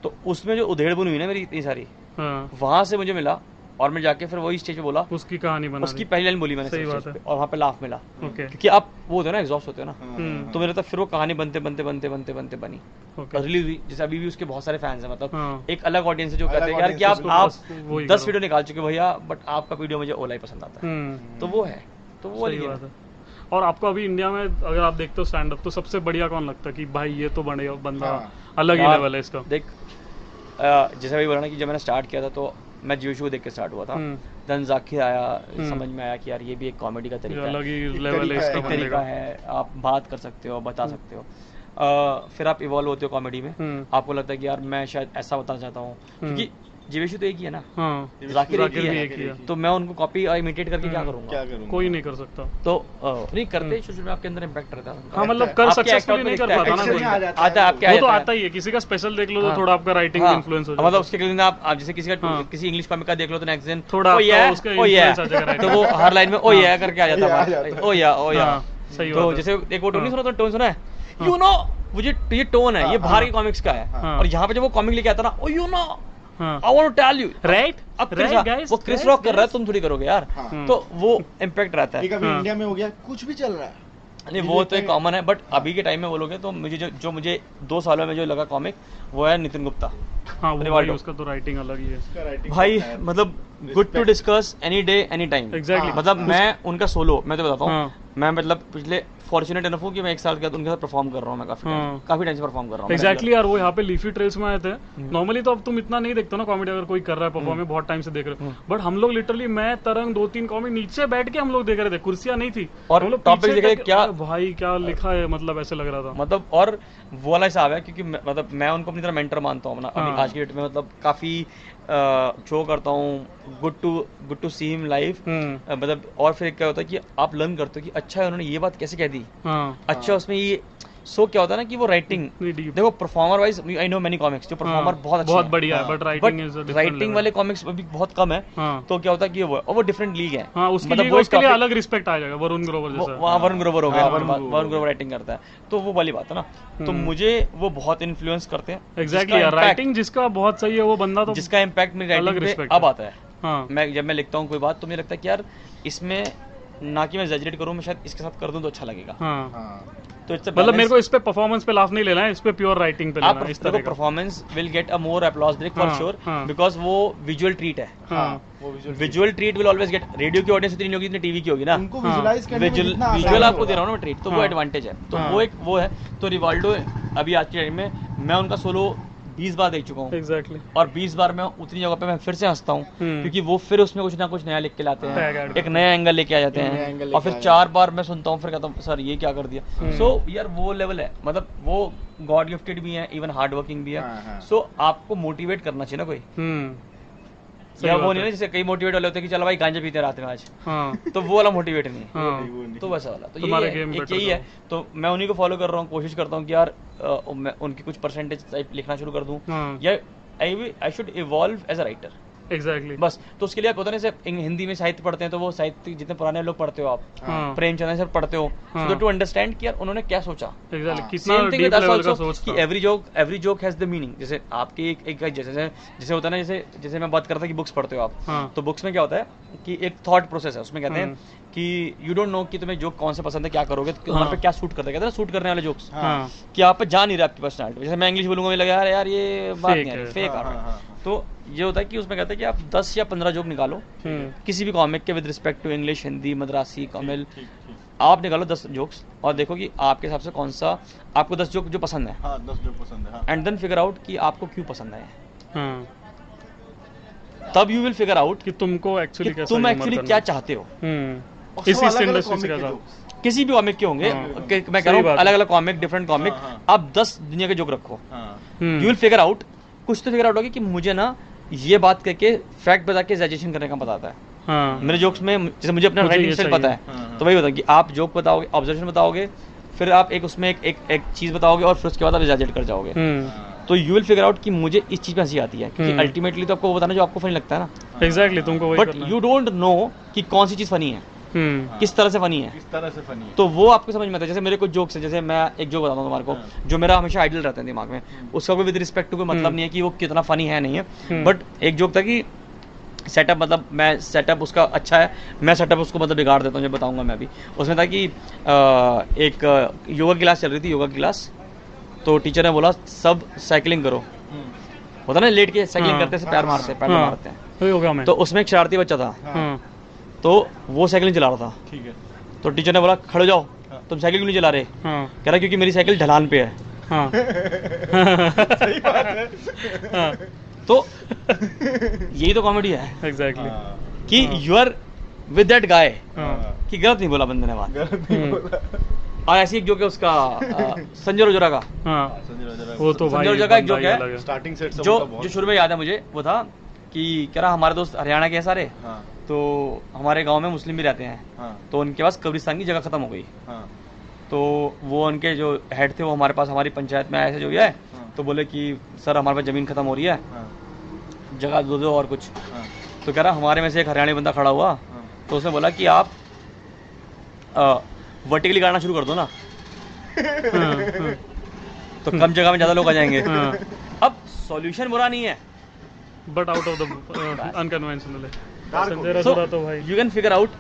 तो उसमें जो उधेड़ बुन हुई ना मेरी इतनी सारी हाँ। वहाँ से मुझे मिला और मैं जाके फिर वही स्टेज पे बोला। उसकी कहानी बना उसकी पहली लाइन बोली मैंने सही बात है। और वहाँ पे लाफ मिला। ओके। क्योंकि आप वो होते हो ना एग्जॉस्ट होते हो ना। हम्म, तो मेरे तो फिर वो कहानी बनते बनते बनते बनते बनते बनी। रिलीज़ हुई। जैसे अभी भी उसके बहुत सारे फैंस हैं मतलब हाँ। एक अलग ऑडियंस है जो कहते हैं यार कि आप आप दस वीडियो निकाल चुके भैया बट आपका वीडियो मुझे ओला ही पसंद आता है। हम्म। तो वो है। तो वो वाली बात है। और आपको अभी इंडिया में अगर आप देखते हो स्टैंड अप तो सबसे बढ़िया कौन लगता है कि भाई ये तो बढ़िया बंदा हाँ। अलग ही लेवल है इसका? देख जैसे अभी बोला ना कि जब मैंने स्टार्ट किया था तो मैं जोशो शो देख के स्टार्ट हुआ था। हम्म, देन जाकिर आया हम्म। समझ में आया कि यार ये भी एक कॉमेडी का तरीका है ही। एक तरीका है, एक तरीका है आप बात कर सकते हो बता सकते हो। आ, फिर आप इवॉल्व होते हो कॉमेडी में। हम्म, आपको लगता है कि यार मैं शायद ऐसा बताना चाहता हूँ। क्योंकि जीवेशु तो एक ही है ना? हाँ। जाकिर एक ही है। एक ही है। तो मैं उनको कॉपी और इमिटेट करके क्या हम्म, करूँगा? क्या करूँगा? कोई नहीं कर सकता। तो नहीं करते शुरू में आपके अंदर इम्पैक्ट रहता है। हाँ मतलब कर सक्सेसफुली नहीं कर पाता ना आता है है। आपके वो तो आता ही है। किसी का स्पेशल देख लो तो हाँ। थोड़ा आपका राइटिंग हाँ, इन्फ्लुएंस हो मतलब उसके लिए आप आप जैसे किसी का हाँ। किसी इंग्लिश कॉमिक का देख लो तो नेक्स्ट दिन थोड़ा ओ या उसका ओ या आ जाएगा तो वो हर लाइन में ओ या करके आ जाता है। ओ या ओ या हाँ, सही तो जैसे एक वो टोन नहीं हाँ। सुना तो टोन सुना है? हाँ। यू नो वो जो ये टोन है ये हाँ, बाहर हाँ। के कॉमिक्स का है। हाँ। और यहाँ पे जब वो कॉमिक लेके आता ना ओ यू नो हाँ I want to tell you right अब गाइस वो क्रिस रॉक कर रहा है तुम थोड़ी करोगे यार। हाँ। हम्म। तो वो इम्पैक्ट रहता है। हाँ। इंडिया में हो गया कुछ भी चल रहा है। नहीं वो तो एक कॉमन है बट अभी के टाइम में बोलोगे तो मुझे जो जो मुझे दो सालों में जो लगा कॉमिक वो है नितिन गुप्ता। हाँ वो भाई उसका तो राइटिंग अलग ही है। उसका भाई है। मतलब good to discuss any day any time exactly हाँ। मतलब मैं उनका सोलो मैं तो बताता हूँ। हाँ। मैं मतलब पिछले फॉर्चुनेट इनफ हूँ कि मैं एक साल के बाद उनके साथ परफॉर्म कर रहा हूँ मैं काफ़ी हाँ। काफ़ी टाइम से परफॉर्म कर रहा हूँ एग्जैक्टली यार वो यहाँ पे लीफी ट्रेल्स में आए थे। हम्म। नॉर्मली तो अब तुम इतना नहीं देखते ना कॉमेडी अगर कोई कर रहा है परफॉर्म बहुत टाइम से देख रहे हो। बट हम लोग लिटरली मैं तरंग दो तीन कॉमेडी नीचे बैठ के हम लोग देख रहे थे कुर्सियाँ नहीं थी। और हम लोग topic देख रहे क्या- भाई क्या लिखा है? मतलब ऐसे लग रहा था। मतलब और वो वाला हिसाब है क्योंकि मतलब मैं उनको अपनी तरह मेंटर मानता हूँ। अपना हाँ। आज की डेट में मतलब काफ़ी शो करता हूँ good to good to see him hmm. मतलब और फिर क्या होता है कि आप लर्न करते हो कि अच्छा है उन्होंने ये बात कैसे कह दी? हाँ। अच्छा उसमें ये सो क्या होता है ना कि वो राइटिंग देखो performer wise I know many comics जो परफॉर्मर हाँ, बहुत अच्छे बहुत बढ़िया है। बट राइटिंग राइटिंग वाले कॉमिक्स अभी बहुत कम है हाँ। तो क्या होता है कि वो और वो डिफरेंट लीग है। हाँ उसके मतलब लिए उसके लिए अलग रिस्पेक्ट आ जाएगा वरुण ग्रोवर जैसा। वहाँ वरुण ग्रोवर हो गया वरुण ग्रोवर राइटिंग करता है। तो वो वाली बात है ना। तो हम्म। मुझे वो बहुत इन्फ्लुएंस करते हैं एग्जैक्टली राइटिंग जिसका बहुत सही है वो बंदा तो जिसका इम्पैक्ट मेरी राइटिंग पे अब आता है। हाँ। मैं जब मैं लिखता हूँ कोई बात तो मुझे लगता है कि यार इसमें ना कि मैं एग्जैजरेट करूँ मैं शायद इसके साथ कर दूँ तो अच्छा लगेगा। हाँ। हाँ। तो इट्स मतलब मेरे को इस पे परफॉर्मेंस पे लाफ नहीं लेना है इस पे प्योर राइटिंग पे लेना है इस तरह का। Performance will get a more applause break for हाँ, श्योर हाँ। बिकॉज़ वो विजुअल ट्रीट है। हाँ। वो visual visual treat will always get radio की ऑडियंस इतनी नहीं होगी जितनी टीवी की होगी ना। उनको हाँ, विजुलाइज करने में विजुअल जितना विजुअल आपको दे रहा हूँ ना मैं ट्रीट तो वो हाँ। एडवांटेज है। तो हाँ। वो एक वो है। तो रिवाल्डो अभी आज के टाइम में मैं उनका सोलो 20 बार देख चुका हूँ। Exactly. और 20 बार मैं उतनी जगह पे मैं फिर से हंसता हूँ हम्म। क्योंकि वो फिर उसमें कुछ ना कुछ नया लिख के लाते हैं। एक नया एंगल लेके आ जाते हैं। और फिर चार बार मैं सुनता हूँ फिर कहता हूँ सर ये क्या कर दिया? सो सो यार वो लेवल है। मतलब वो गॉड गिफ्टेड भी है इवन हार्ड वर्किंग भी है। सो so, सो आपको मोटिवेट करना चाहिए ना कोई। हम्म। या वो नहीं है। जैसे कई मोटिवेट वाले होते हैं कि चलो भाई गांजा पीते हैं रात में आज। हाँ। तो वो वाला मोटिवेट नहीं। है। हाँ तो वैसा वाला। तो तुम्हारा ये game एक यही है। तो मैं उन्हीं को फॉलो कर रहा हूँ कोशिश करता हूँ कि यार आ, मैं उनकी कुछ परसेंटेज टाइप लिखना शुरू कर दूँ। हाँ। या I I should evolve as a writer exactly बस तो उसके लिए आप होता है ना जैसे इन- हिंदी में साहित्य पढ़ते हैं तो वो साहित्य जितने पुराने लोग पढ़ते हो आप हाँ। प्रेमचंद सर पढ़ते हो हाँ। सो टू अंडरस्टैंड कि यार उन्होंने क्या सोचा। एग्जैक्टली हाँ, कितना same thing deep with us level का आल्सो सोच कि था। Every joke every joke has the meaning जैसे आपकी एक एक जैसे जैसे होता है ना जैसे जैसे मैं बात करता कि बुक्स पढ़ते हो आप हाँ। तो बुक्स में क्या होता है कि एक थॉट प्रोसेस है उसमें कहते हैं हम्म। कि यू डोंट नो कि तुम्हें जोक कौन से पसंद है क्या करोगे तो हाँ। पे क्या सूट करता है? कहते हैं सूट करने वाले जोक्स हाँ। कि आप पे जा नहीं रहा आपकी पर्सनालिटी जैसे मैं इंग्लिश बोलूँगा मुझे लगा यार यार ये बात नहीं है। है। फेक आ हाँ, रहा हाँ, है हाँ, तो ये होता है कि उसमें कहते हैं कि आप 10 या 15 जोक निकालो। किसी भी कॉमिक के with respect to English Hindi Madrasi ठीक आप निकालो 10 जोक्स और देखो कि आपके हिसाब से कौन सा आपको 10 जोक जो पसंद है। हाँ दस पसंद है हाँ। एंड देन फिगर आउट कि आपको क्यों पसंद है हाँ। तब यू विल फिगर आउट कि तुमको एक्चुअली कैसा तुम एक्चुअली क्या चाहते हो। इस इस इंडस्ट्री से। किसी भी कॉमिक के होंगे। हाँ। मैं कह रहा हूँ अलग अलग कॉमिक डिफरेंट कॉमिक हाँ, हाँ। आप 10 दुनिया के जोक रखो। हाँ। यू विल फिगर आउट कुछ तो फिगर आउट होगी कि मुझे ना ये बात करके फैक्ट बता के एग्जैजरेशन करने का बताता है। हाँ। मेरे जोक्स में जैसे मुझे अपना राइटिंग स्टाइल पता है। हाँ, हाँ। तो वही बताऊँ कि आप जोक बताओगे ऑब्जर्वेशन बताओगे फिर आप एक उसमें एक एक, एक चीज़ बताओगे और फिर उसके बाद आप एग्जैजरेट कर जाओगे। हम्म। हाँ। तो यू विल फिगर आउट कि मुझे इस चीज़ में हँसी आती है क्योंकि हम्म। अल्टीमेटली तो आपको वो बताना जो आपको फनी लगता है ना। एग्जैक्टली तुमको बट यू डोंट नो कि कौन सी चीज़ फनी है। हम्म हाँ। किस तरह से फनी है? किस तरह से फनी है? तो वो आपको समझ में आता है। जैसे मेरे कुछ जोक्स हैं जैसे मैं एक जोक बताता हूँ तुम्हारे को हाँ। जो मेरा हमेशा आइडल रहता है दिमाग में। उसका कोई विद रिस्पेक्ट टू कोई मतलब हम्म। नहीं है कि वो कितना फनी है नहीं है। हम्म। बट एक जोक था कि सेटअप मतलब मैं सेटअप उसका अच्छा है मैं सेटअप उसको मतलब बिगाड़ देता हूँ जब बताऊँगा मैं अभी उसमें था कि एक योगा क्लास चल रही थी योगा क्लास तो टीचर ने बोला सब साइकिलिंग करो। हम्म। होता ना लेट के साइकिलिंग हाँ। करते हैं पैर मारते हैं पैर मारते हैं। तो उसमें एक शरारती बच्चा था। तो वो साइकिल नहीं चला रहा था। ठीक है। तो टीचर ने बोला खड़े जाओ। हाँ। तुम साइकिल क्यों नहीं चला रहे? हाँ। कह रहा क्योंकि मेरी साइकिल ढलान पे है। हाँ। सही बात है। हाँ। तो यही तो कॉमेडी है। एग्जैक्टली हाँ, कि। You are with that guy हाँ। कि गलत नहीं बोला बंदे ने बात। गलत नहीं हम्म। बोला। और ऐसी एक जोक है उसका संजय रोजरा का। हाँ। वो तो भाई संजय जगह एक बंदा जोक है। स्टार्टिंग सेट से जो जो शुरू में याद है मुझे वो था कि कह रहा हमारे दोस्त हरियाणा के हैं सारे? हाँ। तो हमारे गाँव में मुस्लिम भी रहते हैं। हाँ। तो उनके पास कब्रिस्तान की जगह खत्म हो गई। हाँ। तो वो उनके जो हेड थे वो हमारे पास हमारी पंचायत में आए थे जो भी है हाँ। तो बोले कि सर हमारे पास ज़मीन खत्म हो रही है। हाँ। जगह दो दो और कुछ। हाँ। तो कह रहा हमारे में से एक हरियाणा बंदा खड़ा हुआ। हाँ। तो उसने बोला कि आप वर्टिकली गाड़ना शुरू कर दो ना। हाँ, हाँ, तो कम जगह में ज़्यादा लोग आ जाएँगे। हाँ। अब सॉल्यूशन बुरा नहीं है। But out of the unconventional हो तो भाई। यू कैन फिगर आउट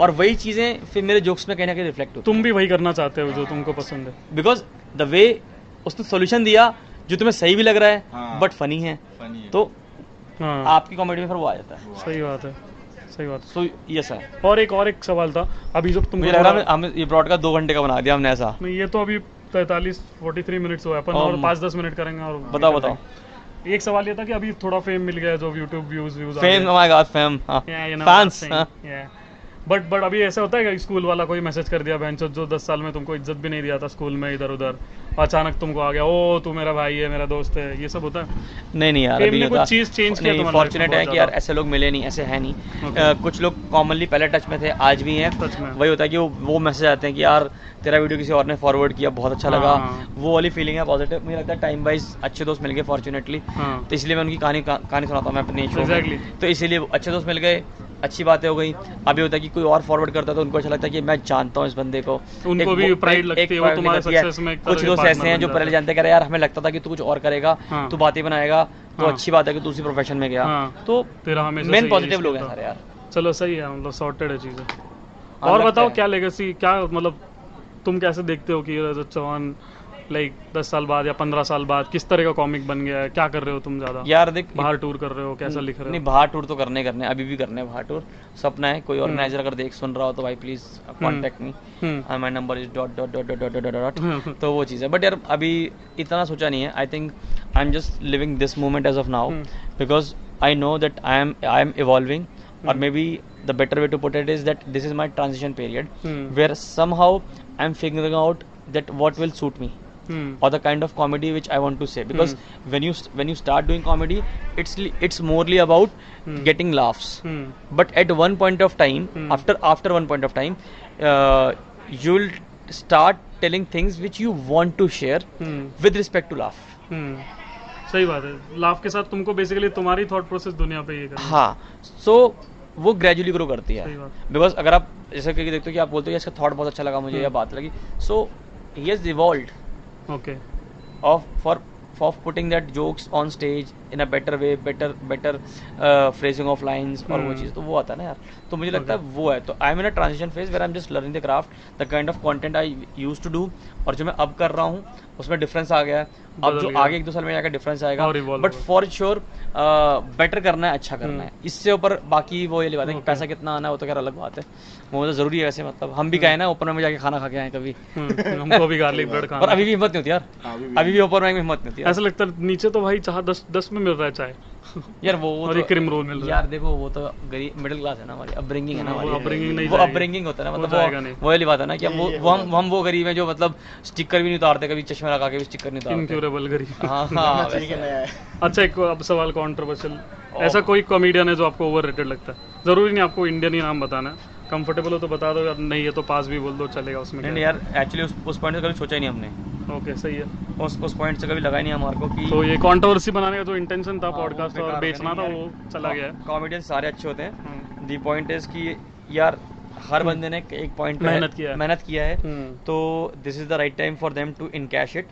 और वही चीज़ें फिर मेरे जोक्स में कहीं ना कहीं रिफ्लेक्ट होती तुम भी वही करना चाहते हो जो तुमको पसंद है। बिकॉज़ द वे उसने सॉल्यूशन दिया जो तुम्हें सही भी लग रहा हाँ। है। बट फनी है। फनी है। तो हाँ। आपकी कॉमेडी में फिर वो आ जाता है। सही बात है। सही बात सो ये है और एक और एक सवाल था। अभी जब तुम लग रहा है हमें ये ब्रॉडकास्ट दो घंटे का बना दिया हमने ऐसा। नहीं ये तो अभी तैतालीस फोर्टी थ्री मिनट्स हुआ है। अपन और पाँच दस मिनट करेंगे और बताओ बताओ। एक सवाल ये था कि अभी थोड़ा फेम मिल गया है जो YouTube views views fame my God fame fans but but अभी ऐसा होता है कि स्कूल वाला कोई मैसेज कर दिया बहन जो दस साल में तुमको इज़्ज़त भी नहीं दिया था स्कूल में इधर उधर। अचानक तुमको आ गया ओ तू मेरा भाई है मेरा दोस्त है। ये सब होता है। नहीं नहीं यार अभी कुछ चीज़ किया नहीं फॉर्चुनेट है कि यार ऐसे लोग मिले नहीं ऐसे है नहीं। Okay. अ, कुछ लोग कॉमनली पहले टच में थे आज भी हैं। वही होता है कि वो मैसेज आते हैं कि यार तेरा वीडियो किसी और ने फॉरवर्ड किया बहुत अच्छा लगा। हाँ। वो वाली फीलिंग है पॉजिटिव मुझे लगता है टाइम वाइज अच्छे दोस्त मिल गए फॉर्चुनेटली हाँ। तो इसलिए मैं उनकी कहानी कहानी सुनाता हूँ मैं अपने तो इसीलिए अच्छे दोस्त मिल गए अच्छी बातें हो गई। अभी होता है कि कोई और फॉरवर्ड करता है तो उनको अच्छा लगता है कि मैं जानता हूँ इस बंदे को। उनको भी एक- लगती है, वो तुम्हारे success में कुछ दोस्त ऐसे हैं जो पहले जानते हैं कि अरे यार हमें लगता था कि तू कुछ और करेगा हाँ। तू बातें बनाएगा तो हाँ। अच्छी बात है कि तू उसी प्रोफेशन में गया। हाँ। तो मेन पॉजिटिव लोग हैं सारे यार। चलो सही है मतलब सॉर्टेड है चीज़ें। और बताओ क्या लेगेसी क्या मतलब तुम कैसे देखते हो कि जो चौहान लाइक दस साल बाद या पंद्रह साल बाद किस तरह का कॉमिक बन गया है? क्या कर रहे हो तुम ज़्यादा? यार देख बाहर टूर कर रहे हो कैसा लिख रहे हो? नहीं बाहर टूर तो करने करने अभी भी करने बाहर टूर सपना है कोई ऑर्गेनाइजर अगर देख सुन रहा हो तो भाई please contact me hmm. My number is dot dot dot dot dot dot hmm. तो वो चीज़ है। बट यार अभी इतना सोचा नहीं है। I think I am just living this moment as of now hmm. Because I know that I am I am evolving और. Maybe the better way to put it is that this is my transition period Hmm. Where somehow I am figuring out that what will suit me hmm or the kind of comedy which I want to say because hmm. when you when you start doing comedy it's it's morely about Hmm. getting laughs hmm but at one point of time Hmm. after after one point of time uh, you'll start telling things which you want to share hmm with respect to laugh hmm सही बात है laugh के साथ तुमको basically तुम्हारी thought process दुनिया पे ये है। हाँ so वो ग्रेजुअली ग्रो करती है बिकॉज़ अगर आप जैसे कि देखते हो कि आप बोलते हो इसका थॉट बहुत अच्छा लगा मुझे Hmm. या बात लगी so he has evolve okay of for of putting that jokes on stage in a better way better better uh, phrasing of lines और वो Hmm. चीज़ तो वो आता है ना यार। तो मुझे लगता है वो है। तो I am in a transition phase where I am just learning the craft the kind of content I used to do और जो मैं अब कर रहा हूँ उसमें डिफरेंस आ गया है। अब जो आगे एक दो साल में जाकर डिफरेंस आएगा। बट फॉर श्योर बेटर करना है अच्छा करना Hmm. है। इससे ऊपर बाकी वो ये बात है कि पैसा कितना आना है वो तो खैर अलग बात है। वो तो ज़रूरी है वैसे मतलब। हम भी गए ना ओपन में जाके खाना खा के आए कभी। हमको भी गार्लिक ब्रेड खाना अभी भी हिम्मत नहीं होती यार। हाँ, अभी भी ओपन में हिम्मत नहीं होती ऐसा लगता है नीचे तो भाई चाह दस दस में मिल रहा है चाय। यार वो वो और तो क्रीम रोल मिल रहा है। यार देखो वो तो गरीब मिडिल क्लास है ना हमारी अपब्रिंगिंग है ना हमारी। upbringing नहीं वो अपब्रिंगिंग होता है ना मतलब वो वो वाली बात है ना कि हम वो हम हम वो गरीब हैं जो मतलब स्टिकर भी नहीं उतारते कभी चश्मा लगा के भी स्टिकर नहीं उतारते। इनक्यूरेबल गरीब। हाँ हाँ अच्छा एक अब सवाल कॉन्ट्रोवर्शियल Oh. ऐसा कोई कॉमेडियन है जो आपको ओवर रेटेड लगता है? ज़रूरी नहीं आपको इंडियन ही नाम बताना है। कंफर्टेबल हो तो बता दो यार नहीं है तो पास भी बोल दो चलेगा उसमें नहीं यार एक्चुअली उस उस पॉइंट से कभी सोचा ही नहीं हमने। ओके सही है। उस उस पॉइंट से कभी लगा ही नहीं हमारे को कि तो ये कंट्रोवर्सी बनाने का जो इंटेंशन था हाँ, पॉडकास्ट और बेचना था वो चला गया है। कॉमेडियन सारे अच्छे होते हैं। हम्म, दी पॉइंट इज़ कि यार हर बंदे ने एक पॉइंट मेहनत किया है। मेहनत किया है। हम्म, तो this is the right time for them to encash it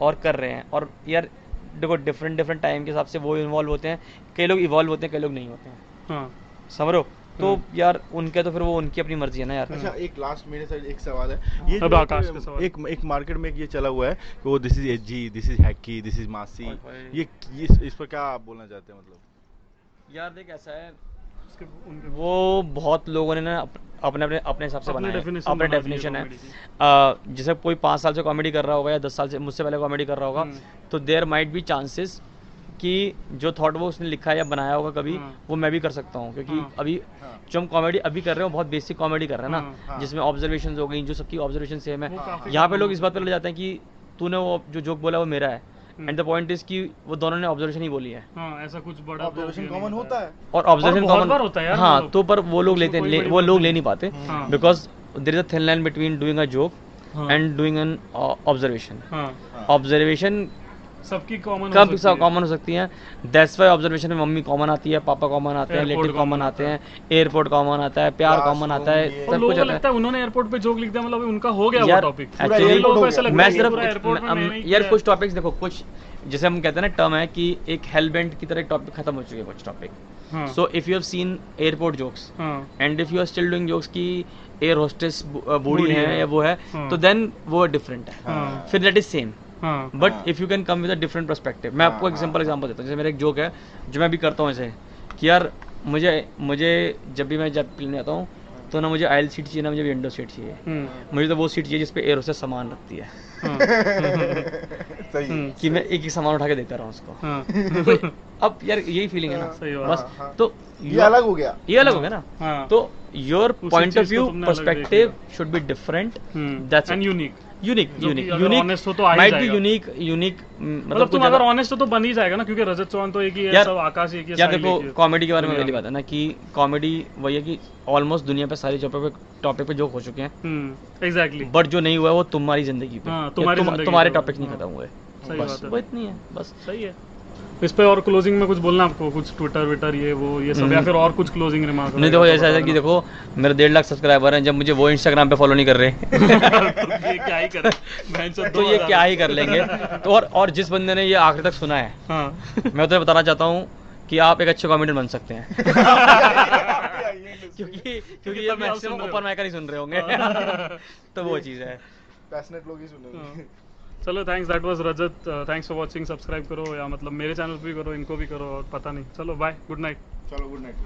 और कर रहे हैं। और यार देखो डिफरेंट डिफरेंट टाइम के हिसाब से वो इन्वॉल्व होते हैं। कई लोग इवॉल्व होते हैं कई लोग नहीं होते हैं। हाँ। समझ हो? तो हम्म। यार उनके तो फिर वो उनकी अपनी मर्ज़ी है ना यार अच्छा एक लास्ट मेरे साइड एक सवाल है ये अब आकाश का सवाल। एक एक मार्केट में ये चला हुआ है कि वो this is H G this is hacky this is massy ये ये इस पर क्या आप बोलना चाहते हैं मतलब यार देख ऐसा है वो बहुत लोगों ने ना अपने अपने अपने हिसाब से बनाया है। अपने डेफिनेशन है जैसे कोई पाँच साल से कॉमेडी कर रहा होगा या दस साल से मुझसे पहले कॉमेडी कर रहा होगा हम्म। तो देयर माइट बी चांसेस कि जो थॉट वो उसने लिखा या बनाया होगा कभी हाँ। वो मैं भी कर सकता हूँ क्योंकि हाँ। अभी हाँ। जो हम कॉमेडी अभी कर रहे हैं बहुत बेसिक कॉमेडी कर रहे हैं ना हाँ। जिसमें ऑब्जर्वेशन हो गई जो सबकी ऑब्जर्वेशन सेम है यहाँ पे लोग इस बात पर लग जाते हैं कि तूने वो जो जोक बोला वो मेरा है। एंड द पॉइंट इज़ कि वो दोनों ने ऑब्जर्वेशन ही बोली है हाँ ऐसा कुछ बड़ा ऑब्जर्वेशन तो कॉमन होता है और ऑब्जर्वेशन कॉमन होता है हाँ। तो पर वो लोग लेते ले, वो लोग ले नहीं पाते। Because there is a thin line between doing a joke. And doing an observation. Observation सबकी कॉमन कब सब कॉमन हो। सकती हैं। दैट्स वाई ऑब्जर्वेशन में मम्मी कॉमन आती है पापा कॉमन आते हैं रिलेटिव कॉमन आते हैं। एयरपोर्ट कॉमन आता है प्यार कॉमन आता है सब कुछ लगता है उन्होंने एयरपोर्ट पे जोक लिख दिया मतलब उनका हो गया वो टॉपिक मैं सिर्फ़ यार कुछ टॉपिक्स देखो कुछ जैसे हम कहते हैं ना टर्म है कि एक हेलबेंट की तरह टॉपिक खत्म हो चुके हैं कुछ topic so if you have seen airport jokes हाँ। And if you are still doing jokes की एयर होस्टेस बूढ़ी है। या वो है हाँ। तो देन वो डिफरेंट है। हाँ। फिर दैट इज़ सेम बट हाँ। If you can come with a different perspective मैं आपको हाँ, एग्जांपल हाँ, एग्जांपल देता हूँ। जैसे मेरा एक जोक है जो मैं भी करता हूँ ऐसे कि यार मुझे मुझे जब भी मैं जब प्लेन आता हूँ तो ना मुझे आयल सीट चाहिए ना मुझे विंडो सीट चाहिए। हम्म। मुझे तो वो सीट चाहिए जिसपे एयर होस्टेस सामान रखती है। हाँ, सही। हम्म, कि मैं एक एक सामान उठा के देता रहा उसको। हाँ, तो अब यार यही फीलिंग है ना। बस। हाँ, हाँ। तो ये अलग हो गया। ये अलग हो गया ना। हाँ। तो your point of view perspective. Should be different that's and unique unique unique unique हो तो माइट बी यूनिक यूनिक मतलब तुम अगर ऑनेस्ट हो तो बन ही जाएगा ना क्योंकि रजत चौहान तो एक ही है सब आकाश एक ही है यार देखो। कॉमेडी के बारे में पहली बात है ना कि कॉमेडी वही है कि ऑलमोस्ट दुनिया पे सारे टॉपिक पे टॉपिक पे जोक हो चुके हैं हम्म एग्जैक्टली बट जो नहीं हुआ वो तुम्हारी ज़िंदगी पे। हाँ, तुम्हारी टॉपिक नहीं हाँ। खत्म हुए। सही बस बात है। वो इतनी है बस। सही है। इस पे और क्लोजिंग में कुछ बोलना आपको? कुछ ट्विटर विटर ये वो ये सब या हम्म। फिर और कुछ क्लोजिंग रिमार्क नहीं देखो ऐसा है कि देखो मेरे डेढ़ लाख सब्सक्राइबर हैं जब मुझे वो इंस्टाग्राम पे फॉलो नहीं कर रहे। ये क्या ही करे तो ये क्या ही कर लेंगे? तो और और जिस बंदे ने ये आखिर तक सुना है हाँ। मैं तो बताना चाहता हूँ कि आप एक अच्छे कॉमेडियन बन सकते हैं। क्योंकि क्योंकि ये मैक्सिमम हो। ओपन माइकर ही। सुन रहे होंगे। हाँ। तो वो चीज़ है। पैशनेट लोग ही सुनेंगे। चलो thanks that was Rajat thanks for watching subscribe करो या मतलब मेरे चैनल पे भी करो, इनको भी करो और पता नहीं। चलो बाय गुड नाइट चलो गुड नाइट